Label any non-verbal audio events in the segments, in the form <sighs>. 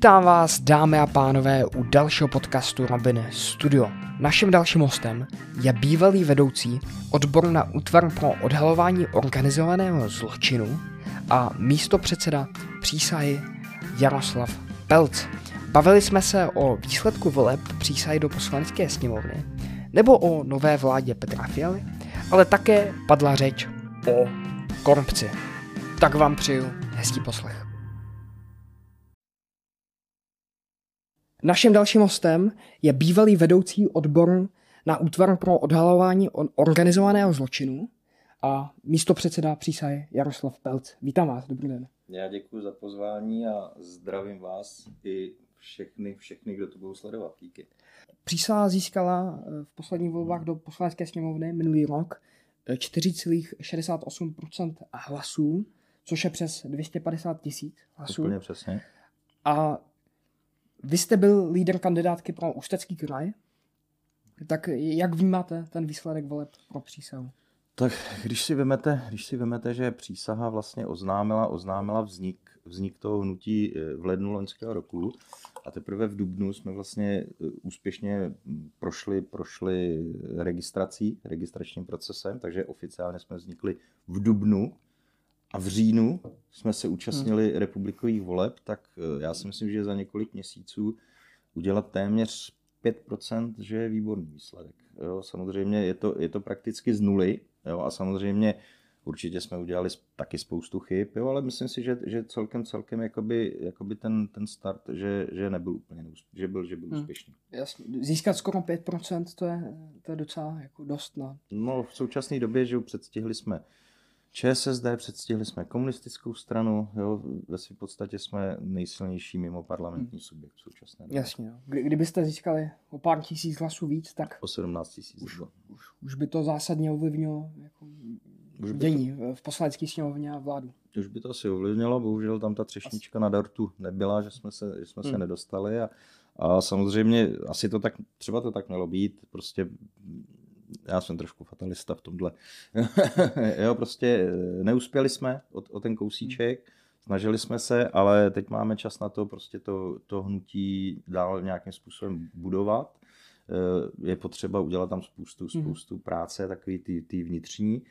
Vítám vás, dámy a pánové, u dalšího podcastu Robin Studio. Naším dalším hostem je bývalý vedoucí odboru na útvar pro odhalování organizovaného zločinu a místo předseda přísahy Jaroslav Pelc. Bavili jsme se o výsledku voleb přísahy do poslanecké sněmovny nebo o nové vládě Petra Fialy, ale také padla řeč o korupci. Tak vám přeju hezký poslech. Naším dalším hostem je bývalý vedoucí odboru na útvar pro odhalování organizovaného zločinu a místo předseda přísahy Jaroslav Pelc. Vítám vás, dobrý den. Já děkuji za pozvání a zdravím vás i všechny, všechny, kdo to budou sledovat. Díky. Přísaha získala eh, v posledních volbách do poslanecké sněmovny minulý rok 4,68% eh, hlasů, což je přes 250 tisíc hlasů. Úplně přesně. A vy jste byl lídr kandidátky pro Ústecký kraj, tak jak vnímáte ten výsledek voleb pro přísahu? Tak když si vemete, když si vemete, že přísaha vlastně oznámila, oznámila vznik, vznik toho hnutí eh, v lednu loňského roku a teprve v Dubnu jsme vlastně eh, úspěšně prošli, prošli registrací, registračním procesem, takže oficiálně jsme vznikli v Dubnu a v říjnu jsme se účastnili hmm. republikových voleb, tak eh, já si myslím, že za několik měsíců udělat téměř 5%, že je výborný výsledek. Jo, samozřejmě je to, je to prakticky z nuly jo, a samozřejmě určitě jsme udělali taky spoustu chyb, jo, ale myslím si, že, že celkem celkem jakoby, jakoby ten, ten start, že, že nebyl úplně že byl, že byl hmm. úspěšný. Jasně. Získat skoro 5% to je, to je docela jako dost. No. no v současné době, že předstihli jsme ČSSD, předstihli jsme komunistickou stranu, jo, ve své podstatě jsme nejsilnější mimo parlamentní hmm. subjekt v současné době. Jasně, Kdy, kdybyste získali o pár tisíc hlasů víc, tak... O 17 tisíc. Už, už, už by to zásadně ovlivnilo jako už by dění to... v poslanecké sněmovně a vládu. Už by to asi ovlivnilo, bohužel tam ta třešnička asi. na dortu nebyla, že jsme se, že jsme hmm. se nedostali a, a samozřejmě asi to tak, třeba to tak mělo být, prostě já jsem trošku fatalista v tomhle. <laughs> jo, prostě eh, neuspěli jsme o, o ten kousíček, snažili jsme se, ale teď máme čas na to prostě to, to hnutí dál nějakým způsobem budovat. Eh, je potřeba udělat tam spoustu, mhm. spoustu práce, takový ty, ty vnitřní.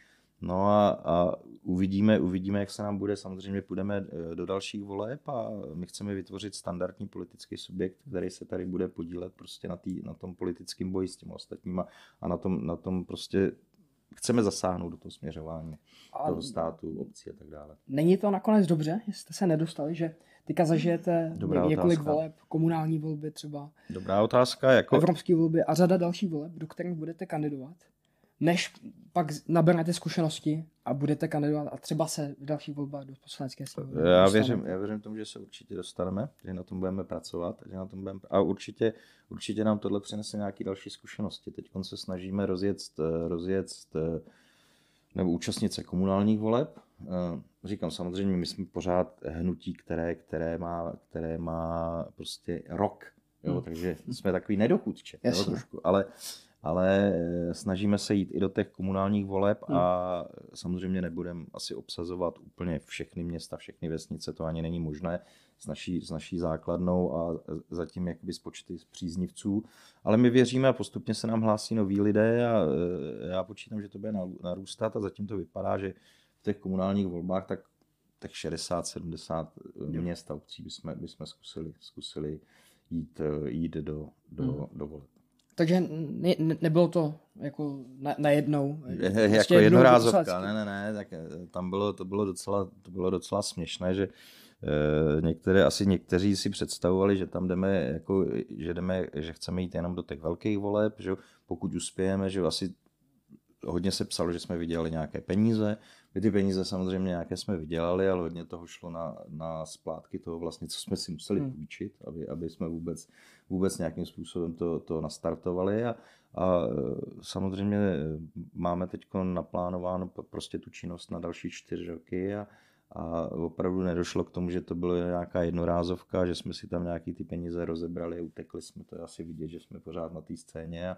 No a, a uvidíme, uvidíme, jak se nám bude. Samozřejmě půjdeme eh, do dalších voleb a my chceme vytvořit standardní politický subjekt, který se tady bude podílet prostě na, tý, na tom politickém boji s těmi ostatníma a na tom, na tom prostě chceme zasáhnout do toho směřování a toho státu, obcí a tak dále. Není to nakonec dobře, že jste se nedostali, že teďka zažijete Dobrá několik otázka. voleb, komunální volby třeba. Dobrá otázka. Jako... Evropské volby a řada dalších voleb, do kterých budete kandidovat než pak naberete zkušenosti a budete kandidovat a třeba se v dalších volbách do poslanecké sněmovny. Já věřím, já věřím tomu, že se určitě dostaneme, že na tom budeme pracovat, že na tom budeme, a určitě, určitě nám tohle přinese nějaké další zkušenosti. Teď se snažíme rozjet, rozjet nebo účastnit se komunálních voleb. Eh, říkám samozřejmě, my jsme pořád hnutí, které, které, má, které má prostě rok, jo, hmm. takže jsme takový nedochudče, jo, trošku, ale ale eh, snažíme se jít i do těch komunálních voleb a hmm. samozřejmě nebudeme asi obsazovat úplně všechny města, všechny vesnice, to ani není možné s naší, s naší základnou a zatím jakoby s počty příznivců. Ale my věříme a postupně se nám hlásí noví lidé a eh, já počítám, že to bude narůstat a zatím to vypadá, že v těch komunálních volbách tak, tak 60-70 měst a obcí bychom, bychom zkusili, zkusili jít, eh, jít do, do, hmm. do voleb. Takže ne, ne, nebylo to jako na, na jednou. Je, prostě jako jednorázovka, ne, ne, ne, tak eh, tam bylo, to bylo docela, to bylo docela směšné, že e, některé, asi někteří si představovali, že tam jdeme, jako, že jdeme, že chceme jít jenom do těch velkých voleb, že pokud uspějeme, že asi hodně se psalo, že jsme vydělali nějaké peníze. My ty peníze samozřejmě nějaké jsme vydělali, ale hodně toho šlo na, na splátky toho vlastně, co jsme si museli hmm. půjčit, aby, aby jsme vůbec, vůbec nějakým způsobem to, to nastartovali. A, a samozřejmě máme teď naplánováno prostě tu činnost na další čtyři roky a, a opravdu nedošlo k tomu, že to bylo nějaká jednorázovka, že jsme si tam nějaký ty peníze rozebrali, utekli jsme, to je asi vidět, že jsme pořád na té scéně a,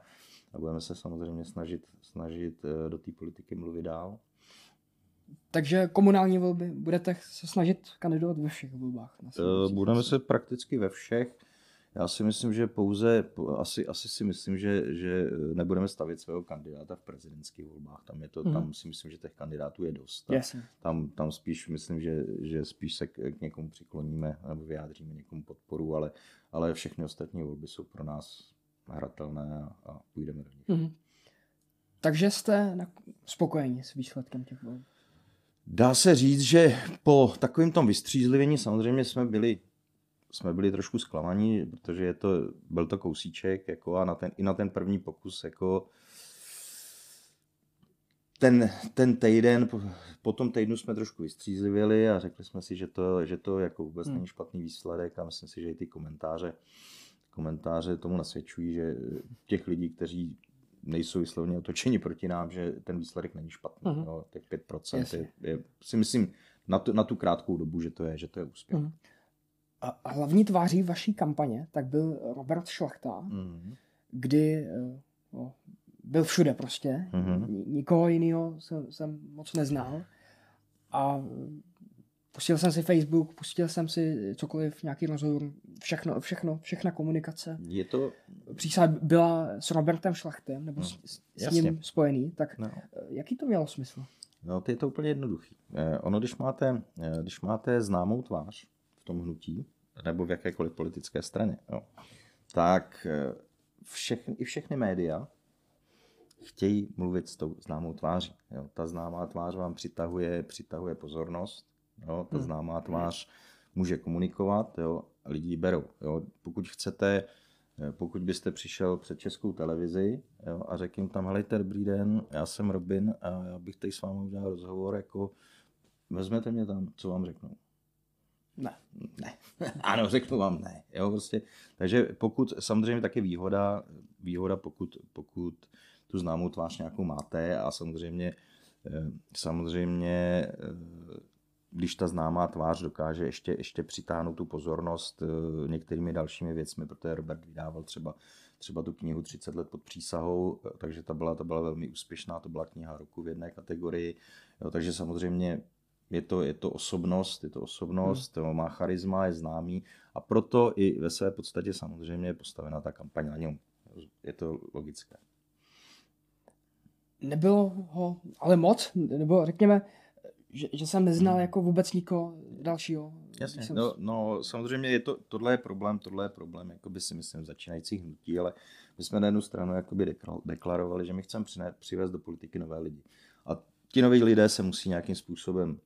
a budeme se samozřejmě snažit, snažit eh, do té politiky mluvit dál. Takže komunální volby budete se snažit kandidovat ve všech volbách? Budeme se prakticky ve všech. Já si myslím, že pouze, asi, asi si myslím, že, že nebudeme stavit svého kandidáta v prezidentských volbách. Tam, je to, mm. tam si myslím, že těch kandidátů je dost. Jasně. Tam, tam spíš myslím, že, že spíš se k, někomu přikloníme nebo vyjádříme někomu podporu, ale, ale všechny ostatní volby jsou pro nás hratelné a, a půjdeme do nich. Mm. Takže jste spokojeni s výsledkem těch voleb? Dá se říct, že po takovém tom vystřízlivění samozřejmě jsme byli jsme byli trošku zklamaní, protože je to, byl to kousíček jako a na ten, i na ten první pokus jako ten, ten týden, po, po tom týdnu jsme trošku vystřízlivěli a řekli jsme si, že to, že to jako vůbec hmm. není špatný výsledek a myslím si, že i ty komentáře, komentáře tomu nasvědčují, že těch lidí, kteří nejsou vyslovně otočeni proti nám, že ten výsledek není špatný. Uh-huh. Jo, těch 5% je, je, si myslím na tu, na tu krátkou dobu, že to je, že to je úspěch. Uh-huh. A hlavní tváří vaší kampaně tak byl Robert Šlachta, uh-huh. kdy no, byl všude prostě, uh-huh. nikoho jiného jsem, jsem moc neznal a Pustil jsem si Facebook, pustil jsem si cokoliv, nějaký rozhovor, všechno, všechno, všechna komunikace. Je to... Přísah byla s Robertem Šlachtem, nebo no, s, s ním spojený, tak no. Eh, jaký to mělo smysl? No, to je to úplně jednoduchý. Eh, ono, když máte, eh, když máte známou tvář tom hnutí, nebo v jakékoliv politické straně, jo, tak eh, všechny, i všechny média chtějí mluvit s tou známou tváří. Jo. Ta známá tvář vám přitahuje, přitahuje pozornost Jo? Ta hmm. známá tvář může komunikovat, jo? lidi berou. Jo? Pokud chcete, eh, pokud byste přišel před českou televizi jo? a řekl jim tam, helejte, dobrý den, já jsem Robin a já bych tady s vámi udělal rozhovor, jako vezmete mě tam, co vám řeknou? Ne. Ne. <laughs> ano, řeknu vám ne. Jo, prostě. Takže pokud, samozřejmě taky výhoda, výhoda pokud, pokud tu známou tvář nějakou máte a samozřejmě, eh, samozřejmě eh, když ta známá tvář dokáže ještě, ještě přitáhnout tu pozornost eh, některými dalšími věcmi, protože Robert vydával třeba, třeba tu knihu 30 let pod přísahou, takže ta byla, ta byla velmi úspěšná, to byla kniha roku v jedné kategorii, jo, takže samozřejmě je to, je to osobnost, je to osobnost, hmm. má charisma, je známý a proto i ve své podstatě samozřejmě je postavena ta kampaň na něm. Je to logické. Nebylo ho ale moc, nebo řekněme, že, že jsem neznal hmm. jako vůbec nikoho dalšího. Jasně, jsem... no, no, samozřejmě je to, tohle je problém, tohle je problém, jako by si myslím, začínajících hnutí, ale my jsme na jednu stranu jakoby deklarovali, že my chceme přivést do politiky nové lidi. A ti noví lidé se musí nějakým způsobem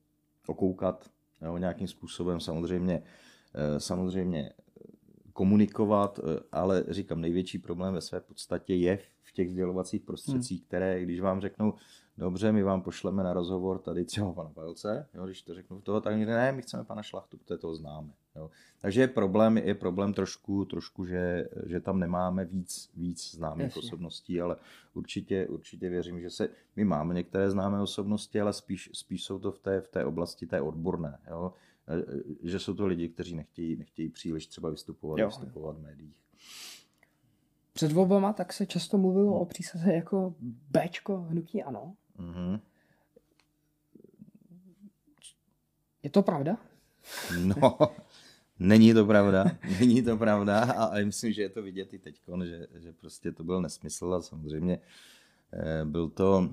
okoukat, jo, nějakým způsobem samozřejmě, eh, samozřejmě komunikovat, eh, ale říkám, největší problém ve své podstatě je v těch sdělovacích prostředcích, hmm. které, když vám řeknou, dobře, my vám pošleme na rozhovor tady třeba pana Pajlce, jo, když to řeknu toho, tak ne, my chceme pana Šlachtu, protože to známe. Jo. Takže je problém, je problém trošku, trošku že, že tam nemáme víc, víc známých Jasně. osobností, ale určitě, určitě věřím, že se, my máme některé známé osobnosti, ale spíš, spíš jsou to v té, v té oblasti té odborné. Jo. Že jsou to lidi, kteří nechtějí, nechtějí příliš třeba vystupovat, jo. vystupovat v médiích. Před volbama tak se často mluvilo hmm. o přísaze jako Bčko hnutí ano. Mm-hmm. Je to pravda? No, <laughs> není to pravda. Není to pravda a, a myslím, že je to vidět i teď, že, že prostě to byl nesmysl a samozřejmě eh, byl to,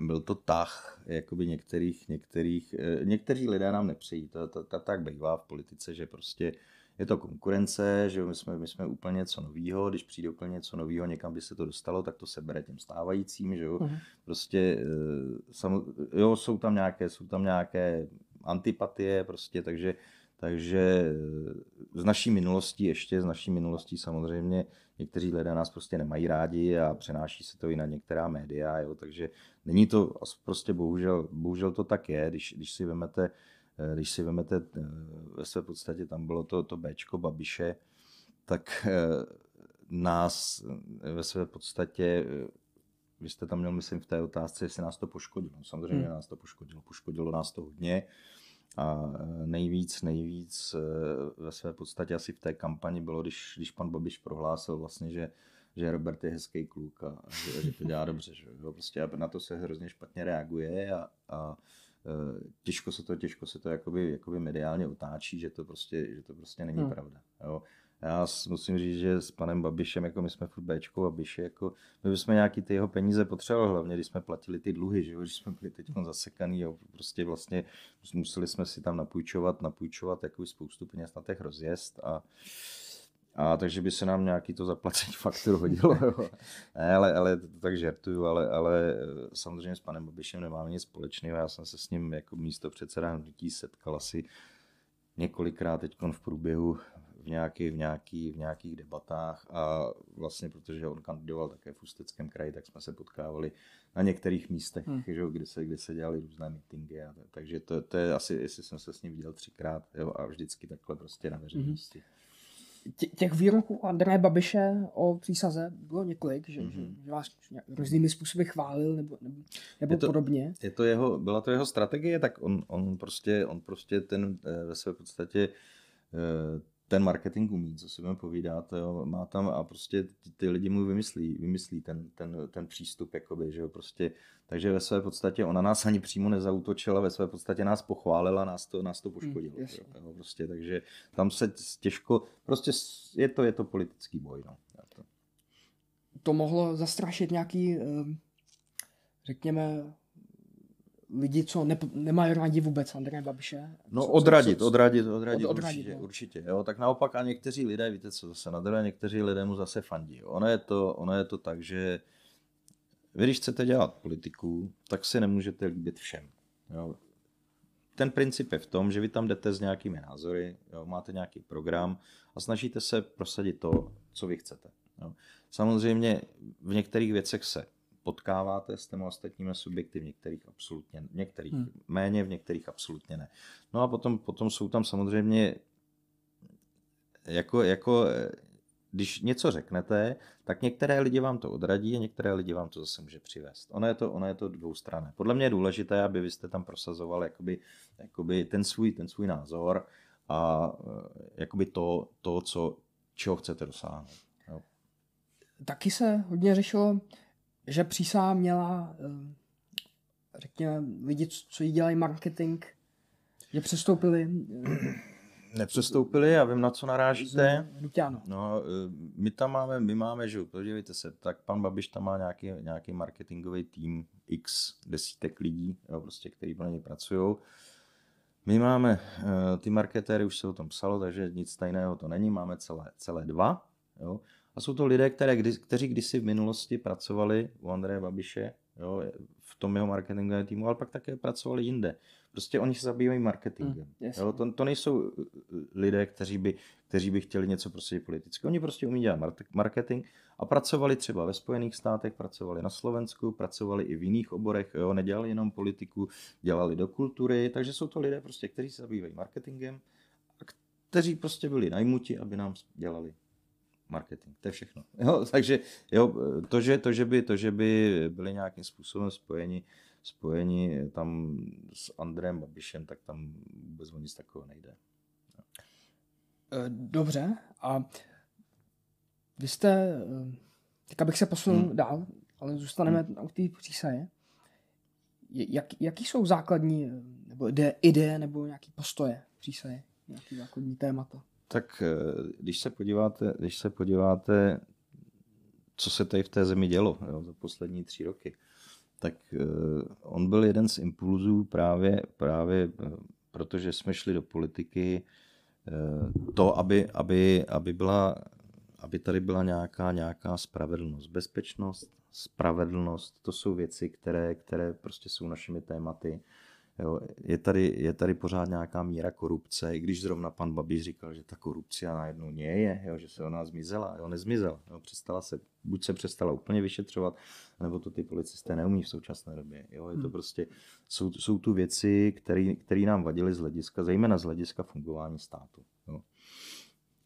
byl to tah jakoby některých, některých, eh, někteří lidé nám nepřejí. To, to, to tak bývá v politice, že prostě je to konkurence, že my jsme, my jsme úplně něco nového, když přijde úplně něco nového, někam by se to dostalo, tak to se bere těm stávajícím, že jo. Uh-huh. Prostě eh, sam, jo, jsou tam nějaké, jsou tam nějaké antipatie, prostě, takže, takže eh, z naší minulosti ještě, z naší minulostí samozřejmě někteří lidé nás prostě nemají rádi a přenáší se to i na některá média, jo, takže není to, prostě bohužel, bohužel to tak je, když, když si vemete Eh, když si vezmete eh, ve své podstatě, tam bylo to, to Bčko Babiše, tak eh, nás ve své podstatě, vy jste tam měl, myslím, v té otázce, jestli nás to poškodilo. Samozřejmě hmm. nás to poškodilo, poškodilo nás to hodně. A nejvíc, nejvíc ve své podstatě asi v té kampani bylo, když, když pan Babiš prohlásil vlastně, že, že Robert je hezký kluk a že, že to dělá dobře. Že jo? Prostě na to se hrozně špatně reaguje a, a těžko se to, těžko se to jakoby, jakoby mediálně otáčí, že to prostě, že to prostě není hmm. pravda. Jo. Já musím říct, že s panem Babišem, jako my jsme furt Bčko Babiše, jako my bychom nějaký ty jeho peníze potřebovali, hlavně když jsme platili ty dluhy, že jo, když jsme byli teď zasekaný, jo, prostě vlastně museli jsme si tam napůjčovat, napůjčovat jako spoustu peněz na těch rozjezd a a takže by se nám nějaký to zaplacení <laughs> faktur hodilo. Jo. Ne, ale, ale to tak žertuju, ale, ale samozřejmě s panem Babišem nemáme nic společného. Já jsem se s ním jako místo předseda hnutí setkal asi několikrát teď v průběhu v, nějaký, v, nějaký, v nějakých debatách a vlastně protože on kandidoval také v Ústeckém kraji, tak jsme se potkávali na některých místech, hmm. že, kde, se, kde se dělali různé meetingy. A, takže to, to, je asi, jestli jsem se s ním viděl třikrát jo, a vždycky takhle prostě na veřejnosti. Hmm těch výroků Andreje Babiše o přísaze bylo několik, že, mm-hmm. že vás různými způsoby chválil nebo, nebo, nebo je to, podobně. Je to jeho, byla to jeho strategie, tak on, on, prostě, on prostě ten eh, ve své podstatě eh, ten marketing umí, co si budeme povídat, jo, má tam a prostě ty, ty lidi mu vymyslí, vymyslí ten, ten, ten přístup, jakoby, že jo, prostě, takže ve své podstatě ona nás ani přímo nezautočila, ve své podstatě nás pochválila, nás to, nás to poškodilo, mm, jo, jo, prostě, takže tam se těžko, prostě je to, je to politický boj, no. To. to mohlo zastrašit nějaký, eh, řekněme, lidi, co ne, nemají rádi vůbec Andreje Babiše. No co, odradit, co, co, odradit, odradit, od, odradit určitě, no. určitě. Jo. Tak naopak a někteří lidé, víte co, zase na druhé, někteří lidé mu zase fandí. Jo. Ono, je to, ono je to tak, že vy když chcete dělat politiku, tak si nemůžete líbit všem. Jo. Ten princip je v tom, že vy tam jdete s nějakými názory, jo, máte nějaký program a snažíte se prosadit to, co vy chcete. Jo. Samozřejmě v některých věcech se potkáváte s těmi ostatními subjekty, v některých absolutně, v některých hmm. méně, v některých absolutně ne. No a potom, potom jsou tam samozřejmě jako, jako když něco řeknete, tak některé lidi vám to odradí a některé lidi vám to zase může přivést. Ono je to, ono je to dvoustrané. Podle mě je důležité, aby vy jste tam prosazoval jakoby, jakoby ten, svůj, ten svůj názor a eh, jakoby to, to co, čeho chcete dosáhnout. Jo. Taky se hodně řešilo že přísá měla, eh, řekněme, lidi, co jí dělají marketing, že přestoupili eh, Nepřestoupili, já vím, na co narážíte. No, eh, my tam máme, my máme, že podívejte se, tak pan Babiš tam má nějaký, nějaký marketingový tým x desítek lidí, jo, prostě, který pro něj pracují. My máme, ty marketéry, už se o tom psalo, takže nic tajného to není, máme celé, celé dva. Jo. A jsou to lidé, které, kdy, kteří kdysi v minulosti pracovali u Andreje Babiše, jo, v tom jeho marketingovém týmu, ale pak také pracovali jinde. Prostě oni se zabývají marketingem. Mm, jo, to, to nejsou uh, uh, lidé, kteří by, kteří by chtěli něco prostě politicky. Oni prostě umí dělat marketing a pracovali třeba ve Spojených státech, pracovali na Slovensku, pracovali i v jiných oborech, jo, nedělali jenom politiku, dělali do kultury, takže jsou to lidé prostě, kteří se zabývají marketingem a kteří prostě byli najmuti, aby nám dělali marketing. To je všechno. Jo, <laughs> takže jo, to, že, to, že by, to, že by byli nějakým způsobem spojeni, spojeni tam s Andrem Babišem, tak tam vůbec o nic takového nejde. Eh, dobře. A vy jste, eh, tak abych se posunul hmm. dál, ale zůstaneme hmm. u té přísaje. Jak, jaký jsou základní, eh, nebo ide, ideje, nebo nějaký postoje přísaje? Nějaký základní témata? Tak eh, když se podíváte, když se podíváte, co se tady v té zemi dělo jo, za poslední tři roky, tak eh, on byl jeden z impulzů právě, právě eh, protože jsme šli do politiky, to, aby, aby, aby, byla, aby tady byla nějaká, nějaká spravedlnost. Bezpečnost, spravedlnost, to jsou věci, které, které prostě jsou našimi tématy. Jo, je, tady, je tady pořád nějaká míra korupce, i když zrovna pan Babiš říkal, že ta korupce najednou nie je, jo, že se ona zmizela. Jo, nezmizela. Jo, přestala se, buď se přestala úplně vyšetřovat, nebo to ty policisté neumí v současné době. Jo, je to hmm. prostě, jsou, jsou tu věci, které nám vadily z hlediska, zejména z hlediska fungování státu. Jo.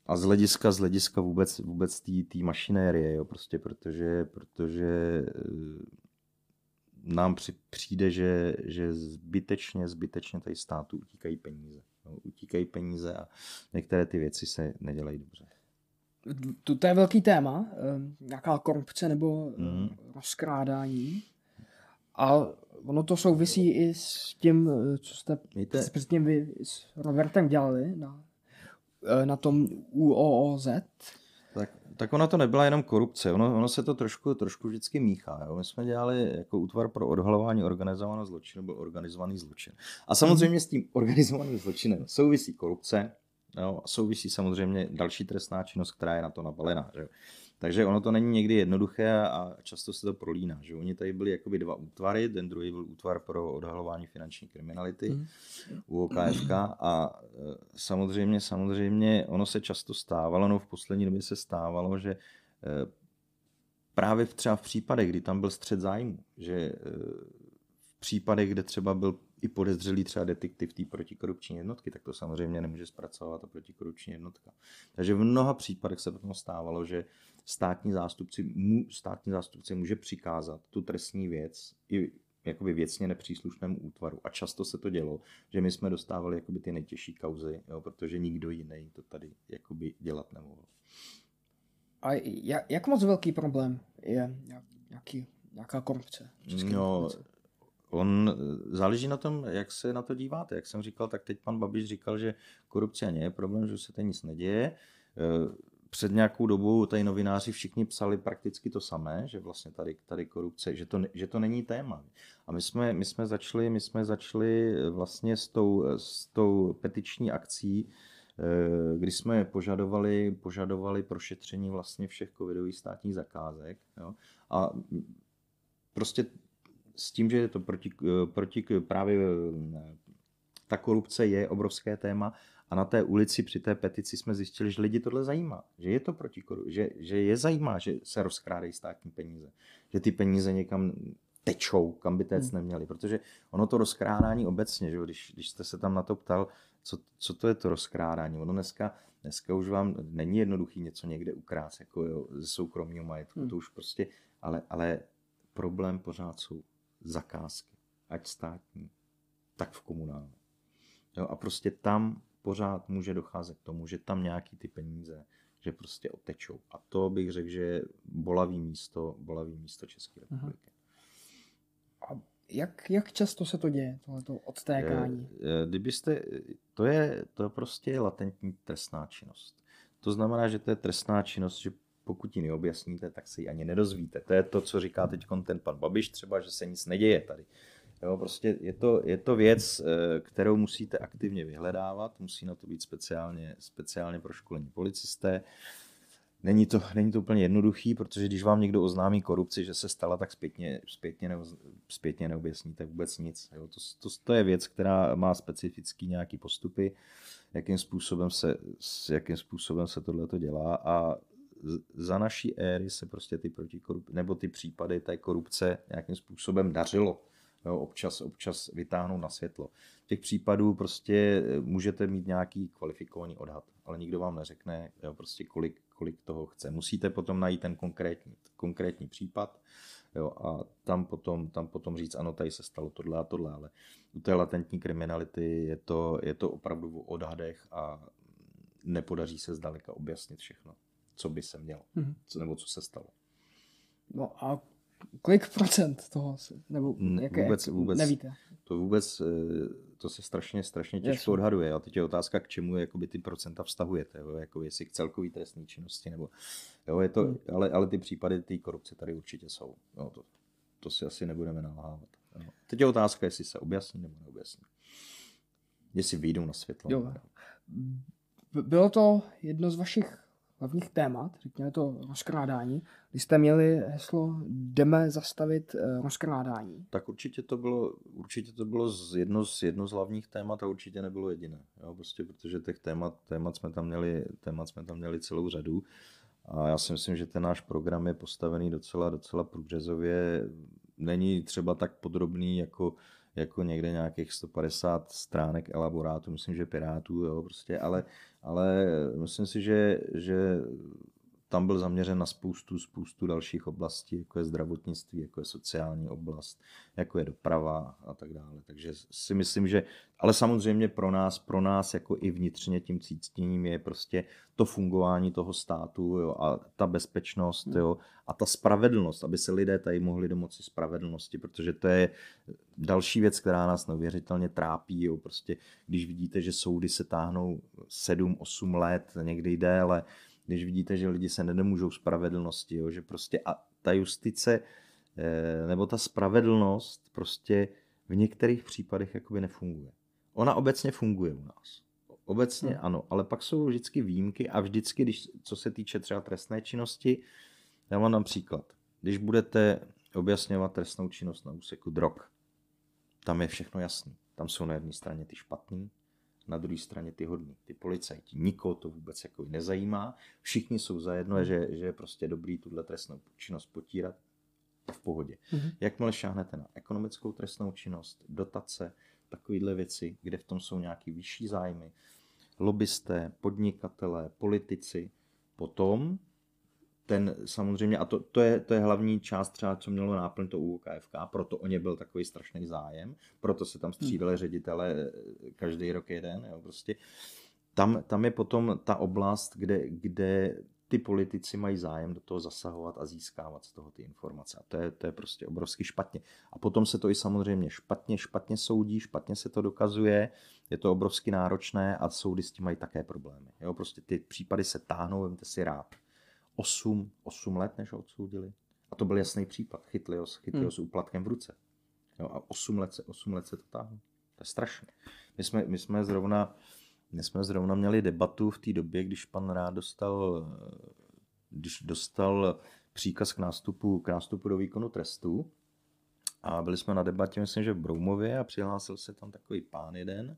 A z hlediska, z hlediska vůbec, vůbec té mašinérie, jo, prostě protože, protože nám při, přijde, že, že zbytečně, zbytečně tady státu utíkají peníze. No, utíkají peníze a některé ty věci se nedělají dobře. To, to je velký téma, ehm, nějaká korupce nebo mm. rozkrádání. A ono to souvisí i s tím, co jste Víte- s, předtím vy s Robertem dělali na, eh, na tom UOOZ. Tak, tak ona to nebyla jenom korupce, ono, ono se to trošku, trošku vždycky míchá. Jo? My jsme dělali jako útvar pro odhalování organizovaného zločinu, byl organizovaný zločin. A samozřejmě s tím organizovaným zločinem souvisí korupce, jo? a souvisí samozřejmě další trestná činnost, která je na to nabalená. Že? Takže ono to není někdy jednoduché a často se to prolíná. Že? Oni tady byli jakoby dva útvary, ten druhý byl útvar pro odhalování finanční kriminality. Mhm. UOKFK a e, samozřejmě, samozřejmě ono se často stávalo, no v poslední době se stávalo, že e, právě v třeba v případech, kdy tam byl střed zájmu, že e, v případech, kde třeba byl i podezřelý třeba detektiv té protikorupční jednotky, tak to samozřejmě nemůže zpracovat ta protikorupční jednotka. Takže v mnoha případech se potom stávalo, že státní zástupci, mu, státní zástupci může přikázat tu trestní věc i jakoby věcně nepříslušnému útvaru. A často se to dělo, že my jsme dostávali jakoby ty nejtěžší kauzy, jo, protože nikdo jiný to tady jakoby dělat nemohl. A jak, moc velký problém je jak, jaký, nějaká korupce? No, republice? On záleží na tom, jak se na to díváte. Jak jsem říkal, tak teď pan Babiš říkal, že korupce je problém, že se tady nic neděje. E, Před nějakou dobou tady novináři všichni psali prakticky to samé, že vlastně tady, tady korupce, že to, že to není téma. A my jsme, my jsme začali, my jsme začali vlastně s tou, s tou petiční akcí, kdy jsme požadovali, požadovali prošetření vlastně všech covidových státních zakázek. Jo? A prostě s tím, že je to proti, proti právě eh, ta korupce je obrovské téma a na té ulici při té petici jsme zjistili, že lidi tohle zajímá, že je to proti korupci, že, že je zajímá, že se rozkrádají státní peníze, že ty peníze někam tečou, kam by téct neměli, protože ono to rozkrádání obecně, že když, když jste se tam na to ptal, co, co to je to rozkrádání, ono dneska, dneska už vám není jednoduchý něco někde ukrást, jako jo, ze soukromého majetku, Hmm. to už prostě, ale, ale problém pořád jsou zakázky, ať státní, tak v komunálním. Jo, a prostě tam pořád může docházet k tomu, že tam nějaký ty peníze, že prostě otečou. A to bych řekl, že je bolavý místo, bolavý místo České Aha. republiky. A jak, jak často se to děje, tohleto odtékání? Eh, eh, Kdybyste, to je, to je prostě latentní trestná činnost. To znamená, že to je trestná činnost, že pokud ji neobjasníte, tak se ji ani nedozvíte. To je to, co říká teď ten pan Babiš třeba, že se nic neděje tady. Jo, prostě je to, je to věc, eh, kterou musíte aktivně vyhledávat, musí na to být speciálně, speciálně proškolení policisté. Není to, není to úplně jednoduchý, protože když vám někdo oznámí korupci, že se stala, tak zpětně, zpětně, neoz, zpětně neobjasníte vůbec nic. Jo. To, to, to je věc, která má specifický nějaký postupy, jakým způsobem se, jakým způsobem se tohle dělá a za naší éry se prostě ty protikorup, nebo ty případy té korupce nějakým způsobem dařilo. Jo, občas, občas vytáhnout na světlo. Těch případů prostě eh, můžete mít nějaký kvalifikovaný odhad, ale nikdo vám neřekne, jo, prostě kolik, kolik toho chce. Musíte potom najít ten konkrétní, konkrétní případ jo, a tam potom, tam potom říct, ano, tady se stalo tohle a tohle, ale u té latentní kriminality je to, je to opravdu o odhadech a nepodaří se zdaleka objasnit všechno, co by se mělo, Mhm. co, nebo co se stalo. No a kolik procent toho, se, nebo N- jak, vůbec- vůbec. nevíte? To vůbec, eh, to se strašně, strašně těžko Jasně. odhaduje. A teď je otázka, k čemu jakoby ty procenta vztahujete. Jo? Jako jestli k celkový trestné činnosti, nebo, jo, je to, Hmm. ale, ale ty případy té korupce tady určitě jsou. Jo, to, to si asi nebudeme nalhávat. Jo. Teď je otázka, jestli se objasní nebo neobjasní. Jestli vyjdou na světlo. Jo. Bylo to jedno z vašich hlavních témat, řekněme to rozkrádání, kdy jste měli heslo jdeme zastavit eh, rozkrádání. Tak určitě to bylo, určitě to bylo z jedno, z jedno z hlavních témat a určitě nebylo jediné. Jo, prostě protože těch témat, témat, jsme tam měli, témat jsme tam měli celou řadu. A já si myslím, že ten náš program je postavený docela, docela průřezově. Není třeba tak podrobný jako, jako někde nějakých 150 stránek elaborátu, myslím, že Pirátů, jo, prostě, ale, ale myslím si, že, že tam byl zaměřen na spoustu, spoustu dalších oblastí, jako je zdravotnictví, jako je sociální oblast, jako je doprava a tak dále. Takže si myslím, že, ale samozřejmě pro nás, pro nás jako i vnitřně tím cítěním je prostě to fungování toho státu jo, a ta bezpečnost jo, a ta spravedlnost, aby se lidé tady mohli domoci spravedlnosti, protože to je další věc, která nás neuvěřitelně trápí. Jo, prostě, když vidíte, že soudy se táhnou 7-8 let, někdy déle, když vidíte, že lidi se nedemůžou spravedlnosti, jo, že prostě a ta justice eh, nebo ta spravedlnost prostě v některých případech jakoby nefunguje. Ona obecně funguje u nás. Obecně hmm. ano, ale pak jsou vždycky výjimky a vždycky, když, co se týče třeba trestné činnosti, já vám dám příklad. Když budete objasňovat trestnou činnost na úseku drog, tam je všechno jasné. Tam jsou na jedné straně ty špatný, na druhé straně ty hodní, ty policajti. Nikoho to vůbec jako nezajímá. Všichni jsou zajedno, hmm. že, že je prostě dobrý tuhle trestnou činnost potírat v pohodě. Mm-hmm. Jakmile šáhnete na ekonomickou trestnou činnost, dotace, takovéhle věci, kde v tom jsou nějaký vyšší zájmy, lobbysté, podnikatelé, politici, potom ten samozřejmě, a to, to, je, to je hlavní část třeba, co mělo náplň to UKFK, proto o ně byl takový strašný zájem, proto se tam střídali hmm. ředitele eh, každý rok jeden, jo, prostě. Tam, tam je potom ta oblast, kde, kde ty politici mají zájem do toho zasahovat a získávat z toho ty informace. A to je, to je prostě obrovsky špatně. A potom se to i samozřejmě špatně, špatně soudí, špatně se to dokazuje, je to obrovsky náročné a soudy s tím mají také problémy. Jo, prostě ty případy se táhnou, vemte si rád 8, 8 let, než ho odsoudili. A to byl jasný případ. Chytli ho, chytli ho hmm. s úplatkem v ruce. Jo, a 8 let, se, 8 let se to táhlo. To je strašné. My jsme, my jsme zrovna my jsme zrovna měli debatu v té době, když pan Rád dostal, když dostal příkaz k nástupu, k nástupu do výkonu trestu. A byli jsme na debatě, myslím, že v Broumově a přihlásil se tam takový pán jeden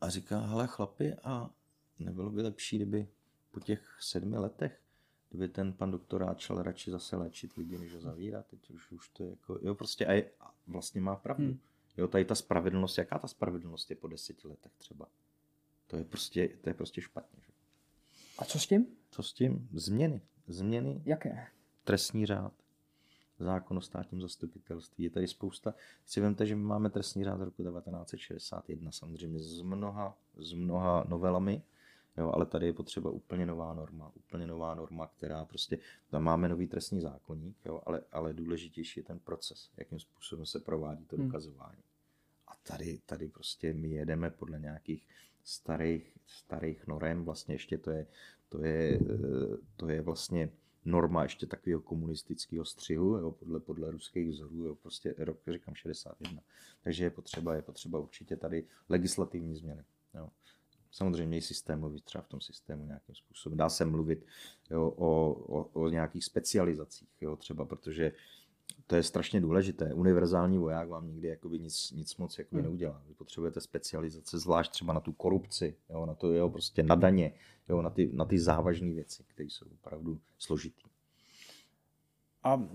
a říká, hele chlapi, a nebylo by lepší, kdyby po těch sedmi letech kdyby ten pan doktorát šel radši zase léčit lidi, než ho zavírat, teď už, už to je jako, jo, prostě a, je, a vlastně má pravdu. Hmm. Jo, tady ta spravedlnost, jaká ta spravedlnost je po deseti letech třeba? To je prostě, to je prostě špatně. Že? A co s tím? Co s tím? Změny. Změny. Jaké? Trestní řád, zákon o státním zastupitelství. Je tady spousta. Si vemte, že my máme trestní řád roku 1961, samozřejmě s mnoha, s mnoha novelami, Jo, ale tady je potřeba úplně nová norma, úplně nová norma, která prostě, tam máme nový trestní zákonník, jo, ale, ale důležitější je ten proces, jakým způsobem se provádí to hmm. dokazování. A tady, tady prostě my jedeme podle nějakých starých, starých norem, vlastně ještě to je, to je, to je vlastně norma ještě takového komunistického střihu, jo, podle, podle ruských vzorů, jo, prostě rok, říkám, 61. Takže je potřeba, je potřeba určitě tady legislativní změny. Jo. Samozřejmě i systémový, třeba v tom systému nějakým způsobem. Dá se mluvit jo, o, o, o nějakých specializacích, jo, třeba, protože to je strašně důležité. Univerzální voják vám nikdy jakoby nic, nic moc jakoby hmm. neudělá. Vy potřebujete specializace, zvlášť třeba na tu korupci, jo, na to jo, prostě na daně, jo, na ty, na ty závažné věci, které jsou opravdu složitý. A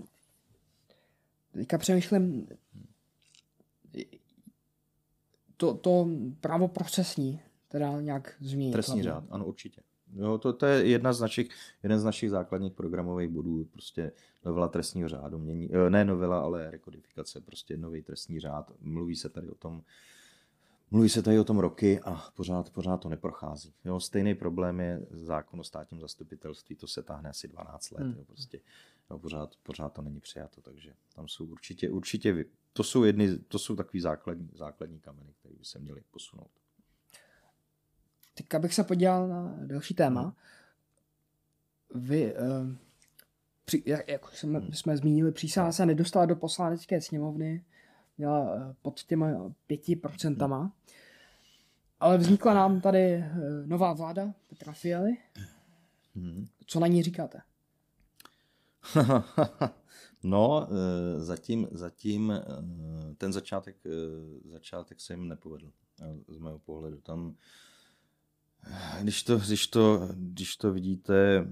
teďka přemýšlím, to, to právo procesní, teda nějak změnit. Trestní řád, ano, určitě. Jo, to, to je jedna z našich, jeden z našich základních programových bodů, prostě novela trestního řádu, mění, eh, ne novela, ale rekodifikace, prostě nový trestní řád. Mluví se tady o tom, mluví se tady o tom roky a pořád, pořád to neprochází. Jo, stejný problém je zákon o státním zastupitelství, to se táhne asi 12 let, hmm. jo, prostě, jo, pořád, pořád to není přijato, takže tam jsou určitě, určitě, to jsou jedny, to jsou takový základní, základní kameny, které by se měly posunout. Teďka bych se podíval na další téma. Hmm. Vy, uh, při, jak, jak jsme, hmm. jsme zmínili, přísaha se nedostala do poslanecké sněmovny, měla uh, pod těma pěti procentama. Hmm. Ale vznikla nám tady uh, nová vláda Petra Fialy. Co na ní říkáte? <laughs> no, zatím, zatím ten začátek, začátek se jim nepovedl z mého pohledu. Tam když to, když to, když to vidíte,